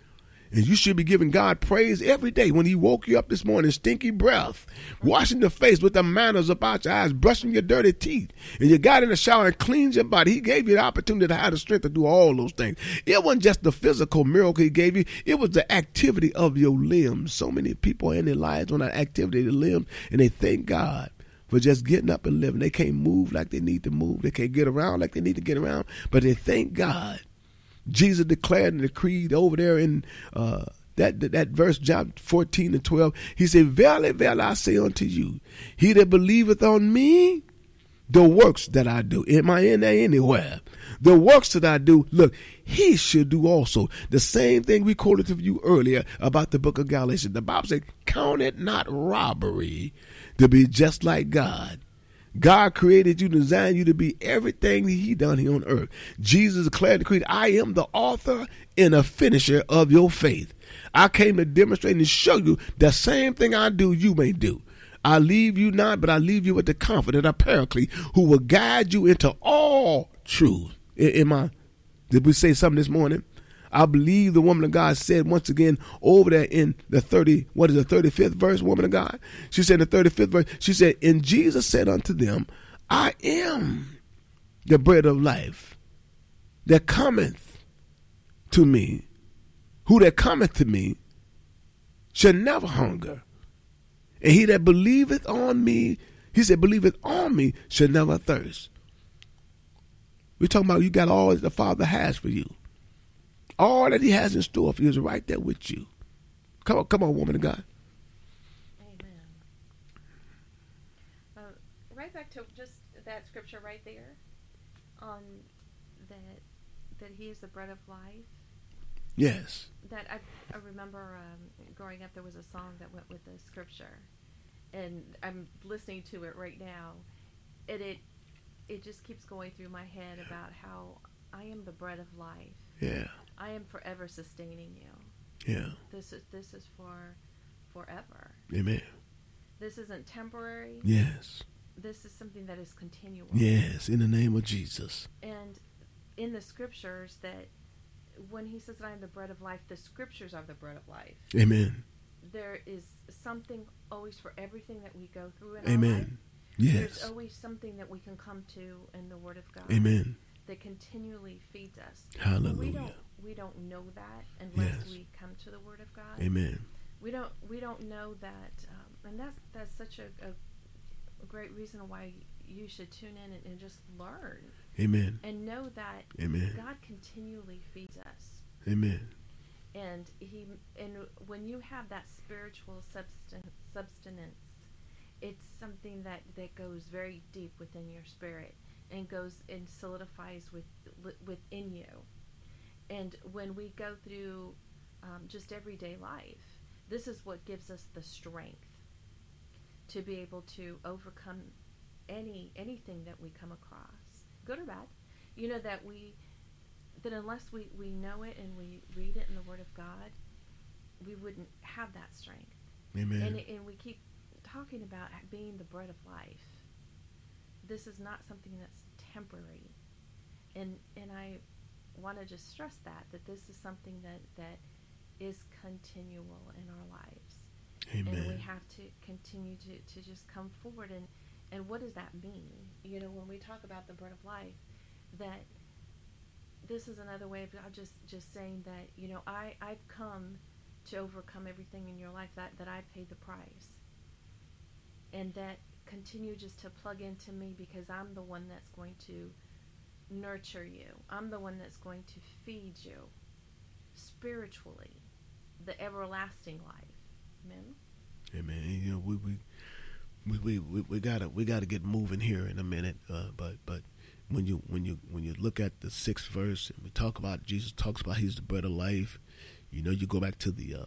[SPEAKER 1] And you should be giving God praise every day when He woke you up this morning, stinky breath, washing the face with the manners about your eyes, brushing your dirty teeth, and you got in the shower and cleaned your body. He gave you the opportunity to have the strength to do all those things. It wasn't just the physical miracle He gave you, it was the activity of your limbs. So many people in their lives on that activity of the limbs, and they thank God for just getting up and living. They can't move like they need to move, they can't get around like they need to get around, but they thank God. Jesus declared and decreed over there in uh, that, that that verse John 14 and 12 he said verily verily I say unto you he that believeth on me the works that I do am I in there anywhere? The works that I do look he should do also. The same thing we quoted to you earlier about the book of Galatians. The Bible said count it not robbery to be just like God God created you, designed you to be everything that He done here on earth. Jesus declared the creed, I am the author and a finisher of your faith. I came to demonstrate and show you the same thing I do, you may do. I leave you not, but I leave you with the confident, a paraclete, who will guide you into all truth. A- Am I? Did we say something this morning? I believe the woman of God said once again over there in the 30, what is the 35th verse, woman of God? She said the 35th verse, she said, And Jesus said unto them, I am the bread of life that cometh to me. Who that cometh to me shall never hunger. And he that believeth on me, he said, believeth on me shall never thirst. We're talking about you got all that the Father has for you. All that he has in store for you is right there with you. Come on, come on, woman of God.
[SPEAKER 2] Amen. Uh, right back to just that scripture right there, on that that He is the bread of life.
[SPEAKER 1] Yes.
[SPEAKER 2] That I, I remember um, growing up, there was a song that went with the scripture, and I'm listening to it right now, and it it just keeps going through my head about how I am the bread of life.
[SPEAKER 1] Yeah.
[SPEAKER 2] I am forever sustaining you.
[SPEAKER 1] Yeah.
[SPEAKER 2] This is this is for forever.
[SPEAKER 1] Amen.
[SPEAKER 2] This isn't temporary.
[SPEAKER 1] Yes.
[SPEAKER 2] This is something that is continual.
[SPEAKER 1] Yes. In the name of Jesus.
[SPEAKER 2] And in the scriptures that when he says that I am the bread of life, the scriptures are the bread of life.
[SPEAKER 1] Amen.
[SPEAKER 2] There is something always for everything that we go through in.
[SPEAKER 1] Amen.
[SPEAKER 2] There's always something that we can come to in the Word of God.
[SPEAKER 1] Amen.
[SPEAKER 2] That continually feeds us.
[SPEAKER 1] Hallelujah.
[SPEAKER 2] We don't we don't know that unless
[SPEAKER 1] Yes.
[SPEAKER 2] we come to the Word of God.
[SPEAKER 1] Amen.
[SPEAKER 2] We don't we don't know that, um, and that's that's such a, a, great reason why you should tune in and, and just learn
[SPEAKER 1] Amen.
[SPEAKER 2] and know that
[SPEAKER 1] Amen.
[SPEAKER 2] God continually feeds us.
[SPEAKER 1] Amen.
[SPEAKER 2] and he and when you have that spiritual substance substance it's something that that goes very deep within your spirit and goes and solidifies with within you and when we go through um, just everyday life this is what gives us the strength to be able to overcome any anything that we come across good or bad you know that we that unless we, we know it and we read it in the Word of God, we wouldn't have that strength.
[SPEAKER 1] Amen.
[SPEAKER 2] And, and we keep talking about being the bread of life. This is not something that's temporary. And, and I want to just stress that, that this is something that, that is continual in our lives. And we have to continue to, to just come forward. And, and what does that mean? You know, when we talk about the bread of life, that this is another way of just just saying that you know I I've come to overcome everything in your life that that I paid the price and that continue just to plug into me because I'm the one that's going to nurture you I'm the one that's going to feed you spiritually the everlasting life amen
[SPEAKER 1] Amen. You know, we we we we, we, we gotta we gotta get moving here in a minute. Uh, but but when you when you when you look at the sixth verse and we talk about Jesus talks about he's the bread of life, you know, you go back to the uh,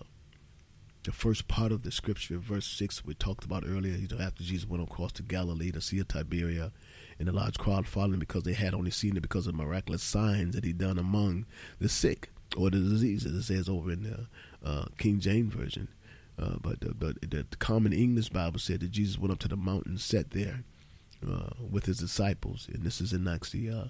[SPEAKER 1] the first part of the scripture, verse six, we talked about earlier. You know, after Jesus went across to Galilee, the Sea of Tiberia, and a large crowd following because they had only seen it because of miraculous signs that he done among the sick or the diseases. It says over in the uh, King James version. Uh, but the, but the common English Bible said that Jesus went up to the mountain, sat there uh, with his disciples, and this is in actually uh,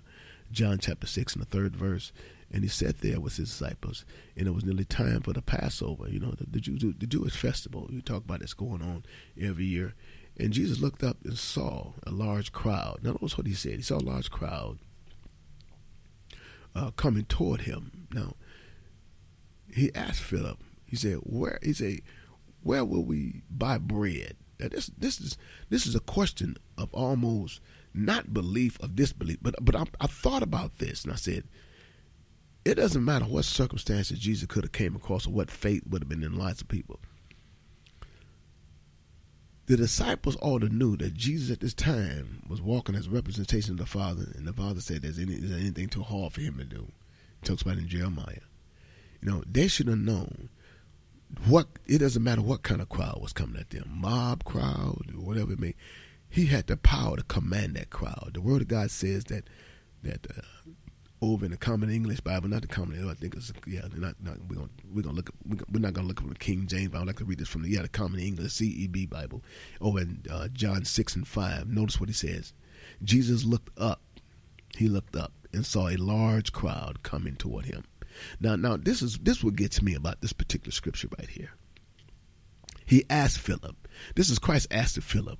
[SPEAKER 1] John chapter six and the third verse. And he sat there with his disciples, and it was nearly time for the Passover. You know, the, the, Jew, the Jewish festival. You talk about it's going on every year. And Jesus looked up and saw a large crowd. Now, notice what he said. He saw a large crowd uh, coming toward him. Now, he asked Philip. He said, "Where?" He said, "Where will we buy bread?" Now, this this is this is a question of almost not belief of disbelief, but but I, I thought about this and I said, it doesn't matter what circumstances Jesus could have came across or what fate would have been in lives of people. The disciples all knew that Jesus at this time was walking as a representation of the Father, and the Father said, "There's any, anything too hard for him to do?" He talks about in Jeremiah. You know, they should have known what. It doesn't matter what kind of crowd was coming at them, mob crowd, or whatever it may. He had the power to command that crowd. The Word of God says that that uh, over in the Common English Bible, not the Common. I think it's yeah. Not, not we're gonna we're gonna look. We're, not gonna look from the King James. Bible. I like to read this from the yeah the Common English CEB Bible over in uh, John six and five. Notice what he says. Jesus looked up. He looked up and saw a large crowd coming toward him. Now, now this is this what gets me about this particular scripture right here. He asked Philip. This is Christ asked Philip.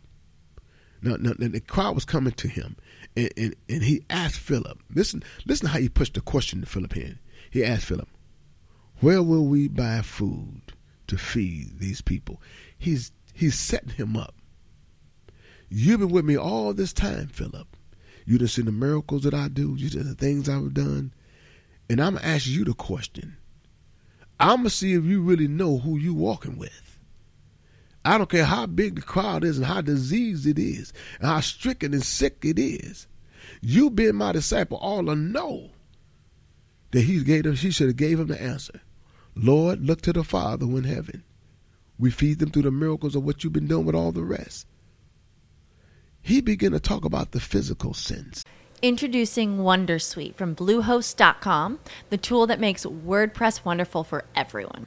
[SPEAKER 1] Now, the crowd was coming to him, and, and, and he asked Philip. Listen, listen how he pushed the question to Philip in. He asked Philip, "Where will we buy food to feed these people?" He's he's setting him up. You've been with me all this time, Philip. You done seen the miracles that I do. You seen the things I've done, and I'm gonna ask you the question. I'm gonna see if you really know who you walking with. I don't care how big the crowd is and how diseased it is and how stricken and sick it is. You being my disciple all to know that he gave him, he should have gave him the answer. Lord, look to the Father in heaven. We feed them through the miracles of what you've been doing with all the rest. He began to talk about the physical sense.
[SPEAKER 3] Introducing Wondersuite from Bluehost.com, the tool that makes WordPress wonderful for everyone.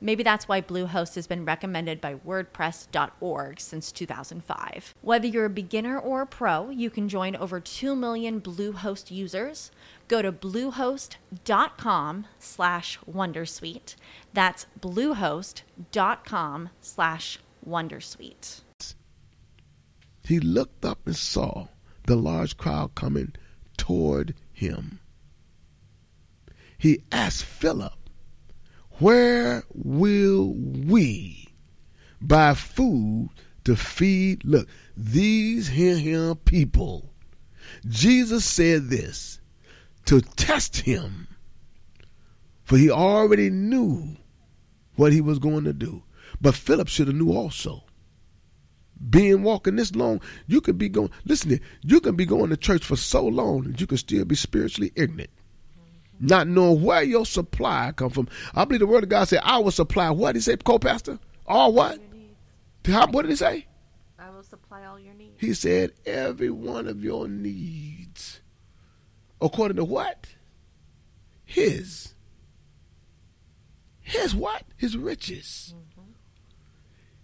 [SPEAKER 3] Maybe that's why Bluehost has been recommended by WordPress.org since 2005. Whether you're a beginner or a pro, you can join over 2 million Bluehost users. Go to bluehost.com slash Wondersuite. That's bluehost.com slash Wondersuite.
[SPEAKER 1] He looked up and saw the large crowd coming toward him. He asked Philip, Where will we buy food to feed? Look, these here, here people. Jesus said this to test him, for he already knew what he was going to do. But Philip should have knew also being walking this long, you could be going. Listen, you can be going to church for so long that you can still be spiritually ignorant, not knowing where your supply come from. I believe the word of God said, "I will supply." What he said, co-pastor? All what? How, what did he say?
[SPEAKER 2] I will supply all your needs.
[SPEAKER 1] He said, "Every one of your needs, according to what? His. His what? His riches." Mm-hmm.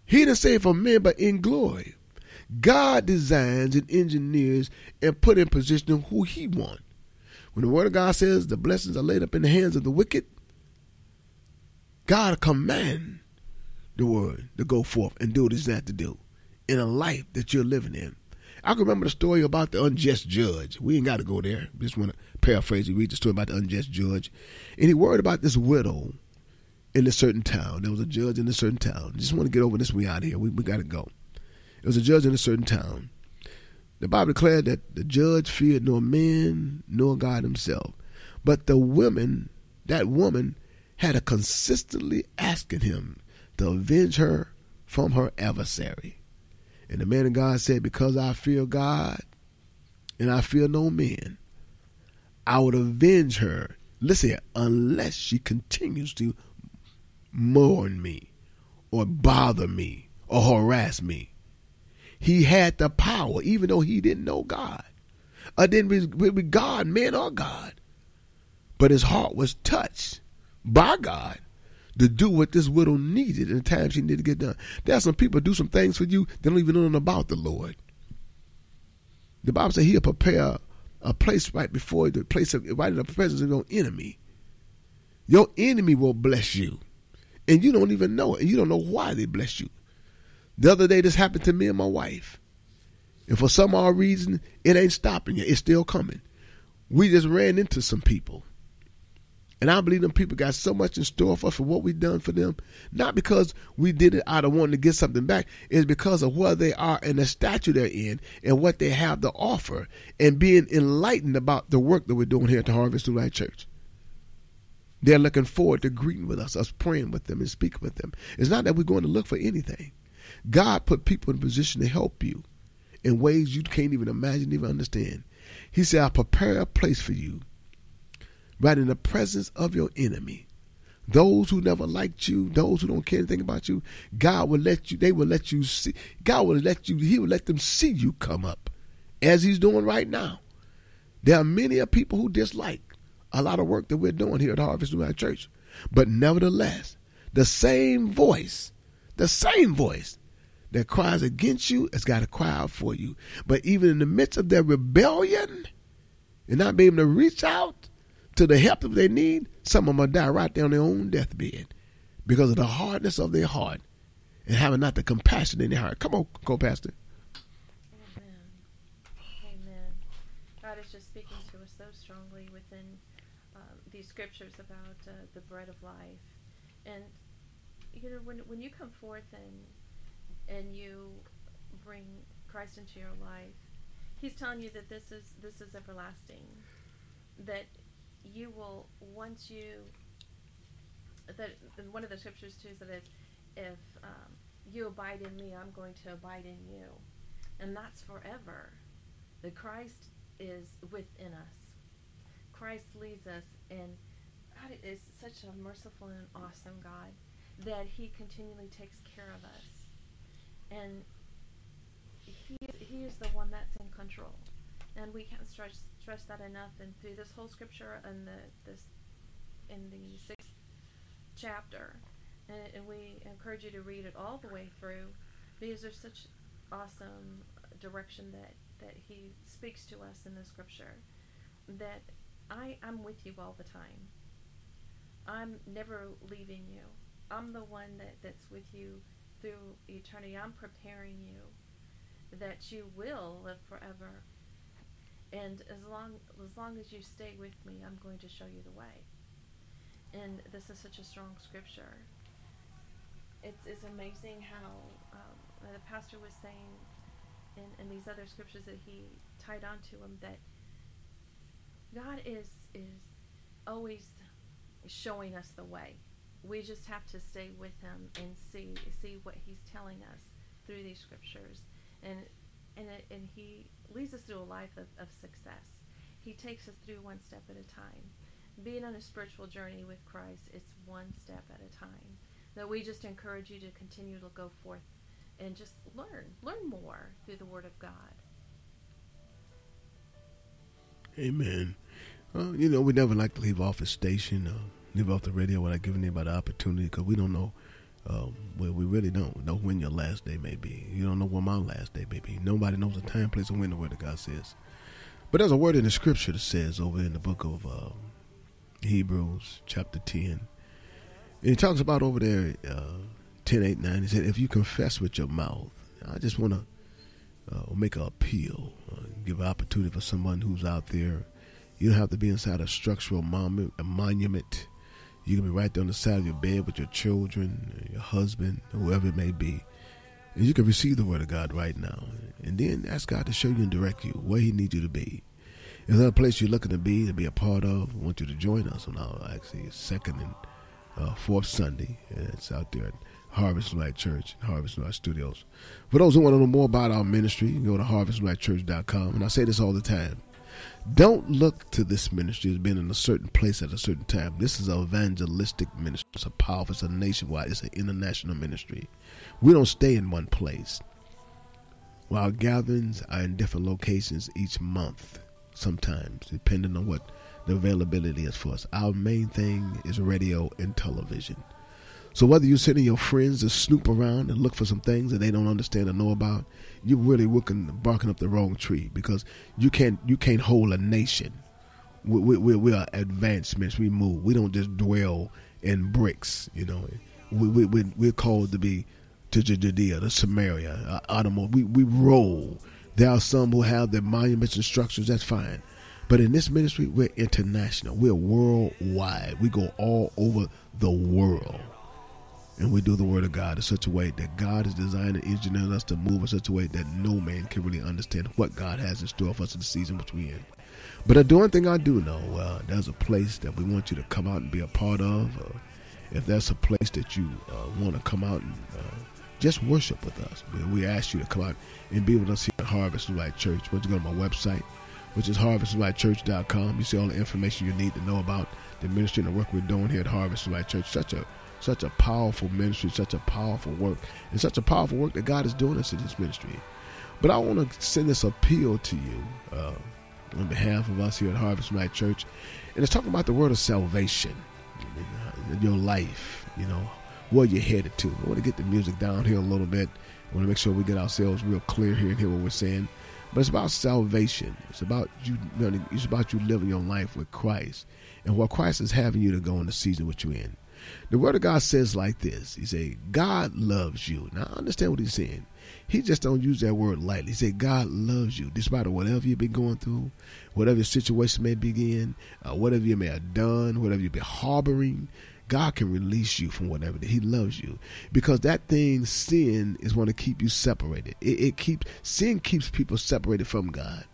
[SPEAKER 1] He didn't say for men, but in glory. God designs and engineers and put in position who he wants. When the word of God says the blessings are laid up in the hands of the wicked, God command the word to go forth and do what it's not to do in a life that you're living in. I can remember the story about the unjust judge. We ain't got to go there. Just want to paraphrase it. Read the story about the unjust judge. And he worried about this widow in a certain town. There was a judge in a certain town. Just want to get over this. We out here. We, we got to go. There was a judge in a certain town. The Bible declared that the judge feared nor man nor God himself. But the woman, that woman, had a consistently asking him to avenge her from her adversary. And the man of God said, Because I fear God and I fear no man, I would avenge her. Listen here, unless she continues to mourn me or bother me or harass me. He had the power, even though he didn't know God. Or didn't re- regard men or God. But his heart was touched by God to do what this widow needed in the time she needed to get done. There are some people do some things for you they don't even know about the Lord. The Bible says He'll prepare a place right before the place of right in the presence of your enemy. Your enemy will bless you, and you don't even know it. And you don't know why they bless you. The other day, this happened to me and my wife, and for some odd reason, it ain't stopping you. It's still coming. We just ran into some people. And I believe them people got so much in store for us for what we've done for them. Not because we did it out of wanting to get something back. It's because of where they are and the stature they're in and what they have to offer and being enlightened about the work that we're doing here at the Harvest Through Light Church. They're looking forward to greeting with us, us praying with them and speaking with them. It's not that we're going to look for anything. God put people in position to help you in ways you can't even imagine, even understand. He said, I'll prepare a place for you right in the presence of your enemy. Those who never liked you, those who don't care anything about you, God will let you, they will let you see, God will let you, He will let them see you come up as He's doing right now. There are many of people who dislike a lot of work that we're doing here at Harvest New Life Church. But nevertheless, the same voice, the same voice that cries against you has got to cry out for you. But even in the midst of their rebellion and not being able to reach out to the help that they need, some of them die right there on their own deathbed because of the hardness of their heart and having not the compassion in their heart. Come on, co-pastor.
[SPEAKER 2] Amen. Amen. God is just speaking to us so strongly within um, these scriptures about uh, the bread of life, and you know when when you come forth and and you bring Christ into your life, He's telling you that this is this is everlasting, that you will once you that one of the scriptures too is that if, um, you abide in me, I'm going to abide in you and that's forever. That Christ is within us. Christ leads us, and God is such a merciful and awesome God that He continually takes care of us, and He is the one that's in control, and we can't stress stress that enough. And through this whole scripture and the this in the sixth chapter, and, and we encourage you to read it all the way through because there's such awesome direction that that he speaks to us in the scripture that I I'm with you all the time. I'm never leaving you. I'm the one that, that's with you through eternity. I'm preparing you that you will live forever. And as long as long as you stay with me, I'm going to show you the way. And this is such a strong scripture. It's, it's amazing how um, the pastor was saying in, in these other scriptures that he tied onto him that God is is always showing us the way. We just have to stay with him and see see what he's telling us through these scriptures. And and it, and he leads us through a life of, of success. He takes us through one step at a time. Being on a spiritual journey with Christ, it's one step at a time. That we just encourage you to continue to go forth and just learn, learn more through the Word of God.
[SPEAKER 1] Amen. Well, you know, we never like to leave off a station, uh, leave off the radio without giving anybody the opportunity because we don't know. Um, well, we really don't know when your last day may be. You don't know when my last day may be. Nobody knows the time, place, and when the Word of God says. But there's a word in the Scripture that says over in the book of uh, Hebrews, chapter 10. And it talks about over there, uh, 10, 8, 9. He said, If you confess with your mouth, I just want to uh, make an appeal, uh, give an opportunity for someone who's out there. You don't have to be inside a structural monu- a monument. You can be right there on the side of your bed with your children, your husband, whoever it may be. And you can receive the word of God right now. And then ask God to show you and direct you where He needs you to be. If there's a place you're looking to be, to be a part of, I want you to join us on our actually second and uh, fourth Sunday. And it's out there at Harvest Light Church, and Harvest Light Studios. For those who want to know more about our ministry, go to harvestlightchurch.com. And I say this all the time. Don't look to this ministry as being in a certain place at a certain time. This is an evangelistic ministry. It's a powerful, it's a nationwide, it's an international ministry. We don't stay in one place. While gatherings are in different locations each month, sometimes, depending on what the availability is for us. Our main thing is radio and television. So whether you're sending your friends to snoop around and look for some things that they don't understand or know about, you're really working, barking up the wrong tree because you can't you can't hold a nation. We, we, we, we are advancements. We move. We don't just dwell in bricks. You know, we, we, we we're called to be to Judea, to Samaria, uh, Adamo. We we roll. There are some who have their monuments and structures. That's fine. But in this ministry, we're international. We're worldwide. We go all over the world and we do the word of God in such a way that God has designed and engineered us to move in such a way that no man can really understand what God has in store for us in the season which we're in. But the one thing I do know, uh, there's a place that we want you to come out and be a part of. Uh, if there's a place that you uh, want to come out and uh, just worship with us, we- ask you to come out and be with us here at Harvest Light Church. Once you go to my website, which is harvestlightchurch.com, you see all the information you need to know about the ministry and the work we're doing here at Harvest Light Church. Such a such a powerful ministry, such a powerful work, and such a powerful work that God is doing us in this ministry. But I want to send this appeal to you uh, on behalf of us here at Harvest Light Church, and it's talking about the word of salvation in your life. You know where you're headed to. I want to get the music down here a little bit. I want to make sure we get ourselves real clear here and hear what we're saying. But it's about salvation. It's about you. It's about you living your life with Christ, and what Christ is having you to go in the season which you're in. The word of God says like this. He say, God loves you. Now I understand what he's saying. He just don't use that word lightly. He said, God loves you. Despite of whatever you've been going through, whatever your situation may be in, uh, whatever you may have done, whatever you've been harboring, God can release you from whatever. He loves you. Because that thing, sin, is going to keep you separated. It, it keeps sin keeps people separated from God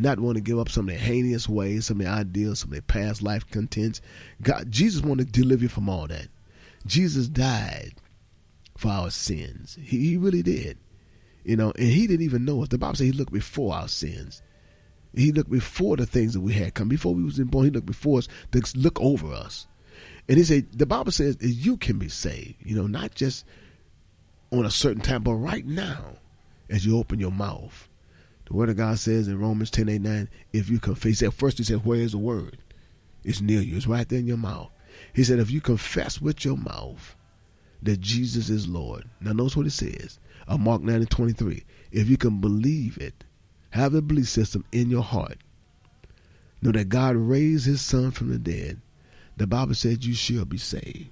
[SPEAKER 1] not want to give up some of their heinous ways, some of their ideals, some of their past life contents. God, Jesus wanted to deliver you from all that. Jesus died for our sins. He, he really did. You know, and he didn't even know us. The Bible says he looked before our sins. He looked before the things that we had come. Before we was born, he looked before us to look over us. And he said, the Bible says you can be saved. You know, not just on a certain time, but right now, as you open your mouth. The word of God says in Romans 10 8 9, if you confess, said, first he said, where is the word? It's near you, it's right there in your mouth. He said, if you confess with your mouth that Jesus is Lord. Now notice what it says. Uh, Mark 9 and 23. If you can believe it, have the belief system in your heart. Know that God raised his son from the dead. The Bible says you shall be saved.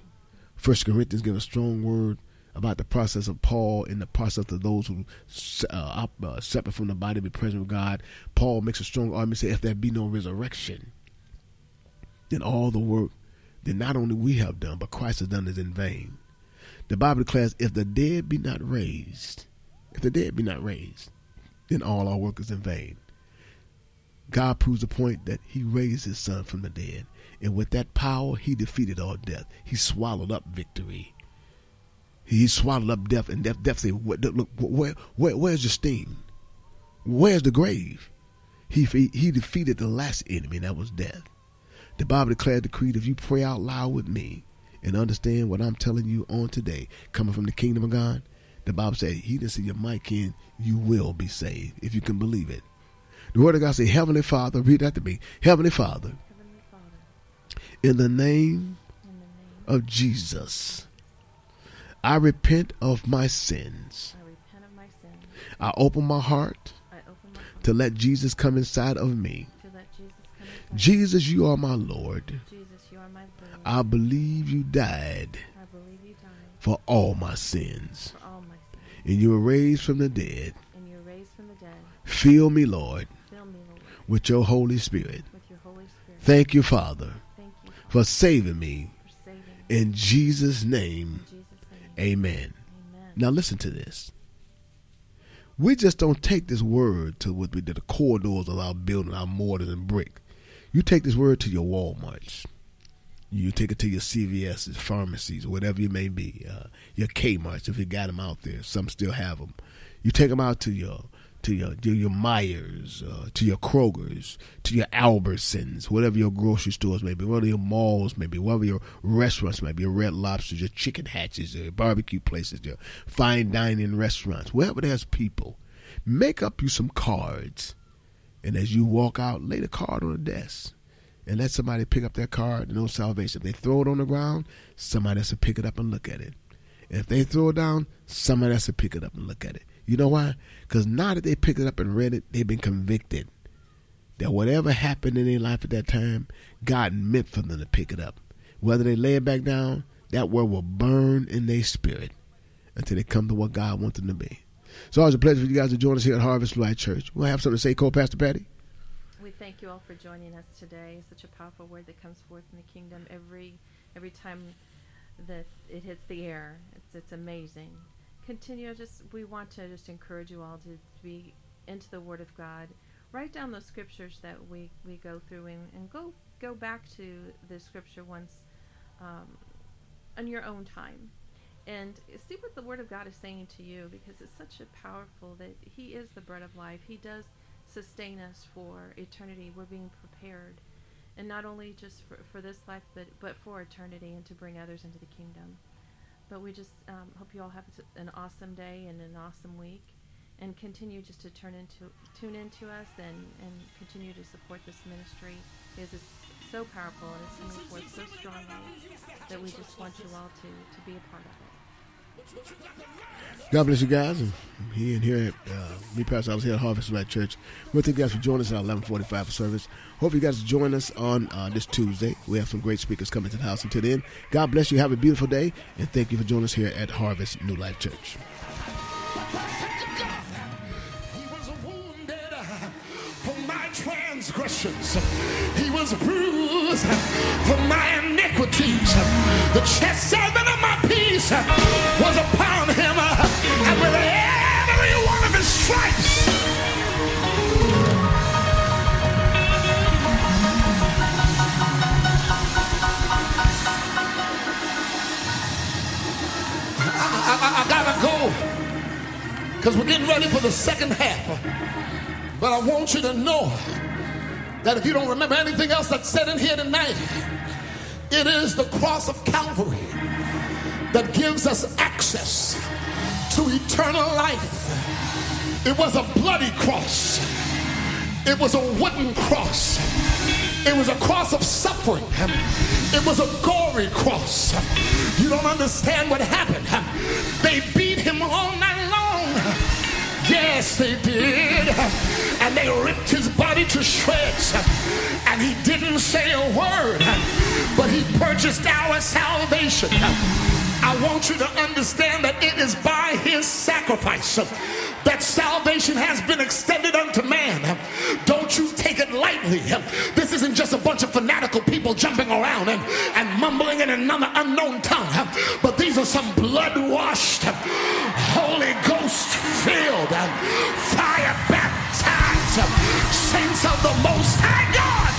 [SPEAKER 1] First Corinthians give a strong word about the process of Paul and the process of those who uh, uh, separate from the body be present with God. Paul makes a strong argument, say, if there be no resurrection, then all the work that not only we have done, but Christ has done is in vain. The Bible declares, if the dead be not raised, if the dead be not raised, then all our work is in vain. God proves the point that he raised his son from the dead. And with that power, he defeated all death. He swallowed up victory. He swallowed up death, and death, death said, "What- "Look, where, where, where's your sting? Where's the grave?" He he defeated the last enemy, and that was death. The Bible declared the creed: if you pray out loud with me and understand what I'm telling you on today, coming from the kingdom of God, the Bible said, "He didn't see your mic in, you will be saved if you can believe it." The Word of God says, "Heavenly Father, read that to me, Heavenly Father,
[SPEAKER 2] Heavenly Father,
[SPEAKER 1] in the name
[SPEAKER 2] in the name
[SPEAKER 1] of Jesus." I repent of my sins.
[SPEAKER 2] I repent of my sins.
[SPEAKER 1] I open my heart
[SPEAKER 2] open my heart
[SPEAKER 1] to let Jesus come inside of me.
[SPEAKER 2] to let Jesus inside.
[SPEAKER 1] Jesus, you are my Lord.
[SPEAKER 2] Jesus, you are my Lord.
[SPEAKER 1] I believe you died
[SPEAKER 2] I believe you died
[SPEAKER 1] for all my sins.
[SPEAKER 2] for all my sins,
[SPEAKER 1] And you were raised from the dead.
[SPEAKER 2] and you were raised from the dead.
[SPEAKER 1] Fill me, Lord,
[SPEAKER 2] Fill me, Lord,
[SPEAKER 1] with your Holy Spirit.
[SPEAKER 2] with your Holy Spirit.
[SPEAKER 1] Thank you, Father,
[SPEAKER 2] Thank you
[SPEAKER 1] for saving me.
[SPEAKER 2] for saving me.
[SPEAKER 1] In Jesus' name,
[SPEAKER 2] In Jesus' name,
[SPEAKER 1] amen.
[SPEAKER 2] amen.
[SPEAKER 1] Now listen to this. We just don't take this word to what we did the corridors of our building, our mortars and brick. You take this word to your Walmarts. You take it to your CVS's, pharmacies, whatever you may be. Uh, your Kmart's, if you got them out there. Some still have them. You take them out to your to your to your Meijers, uh, to your Krogers, to your Albertsons, whatever your grocery stores may be, whatever your malls may be, whatever your restaurants may be, your Red Lobsters, your chicken hatches, your barbecue places, your fine dining restaurants, wherever there's people, make up you some cards, and as you walk out, lay the card on the desk, and let somebody pick up their card, no salvation. If they throw it on the ground, somebody else will pick it up and look at it. If they throw it down, somebody else will pick it up and look at it. You know why? Because now that they picked it up and read it, they've been convicted that whatever happened in their life at that time, God meant for them to pick it up. Whether they lay it back down, that word will burn in their spirit until they come to what God wants them to be. So it's a pleasure for you guys to join us here at Harvest Light Church. We'll have something to say, co-pastor Patty.
[SPEAKER 2] We thank you all for joining us today. Such a powerful word that comes forth in the kingdom every every time that it hits the air. It's it's amazing. Continue. Just we want to just encourage you all to, to be into the Word of God. Write down those scriptures that we, we go through and, and go go back to the scripture once um, on your own time and see what the word of god is saying to you because it's such a powerful that he is the bread of life he does sustain us for eternity we're being prepared and not only just for, for this life but but for eternity and to bring others into the kingdom but we just um, hope you all have an awesome day and an awesome week and continue just to turn into tune into us and and continue to support this ministry because it's so powerful and it's coming forth so strongly that we just want you all to to be a part of it
[SPEAKER 1] God bless you guys. And he and here at uh, me, Pastor, I was here at Harvest Light Church. We thank you guys for joining us at 1145 for service. Hope you guys join us on uh, this Tuesday. We have some great speakers coming to the house. Until then, God bless you. Have a beautiful day. And thank you for joining us here at Harvest New Life Church.
[SPEAKER 5] He was wounded for my transgressions. He was bruised for my iniquities. The chastisement of because we're getting ready for the second half. But I want you to know that if you don't remember anything else that's said in here tonight, it is the cross of Calvary that gives us access to eternal life. It was a bloody cross. It was a wooden cross. It was a cross of suffering. It was a gory cross. You don't understand what happened. They beat him all night. Yes, they did. And they ripped his body to shreds. And he didn't say a word, but he purchased our salvation. I want you to understand that it is by his sacrifice that salvation has been extended unto man. Don't you take it lightly. This isn't just a bunch of fanatical people jumping around and, and mumbling in another unknown tongue, but these are some blood washed, Holy Ghost filled, fire baptized saints of the Most High God.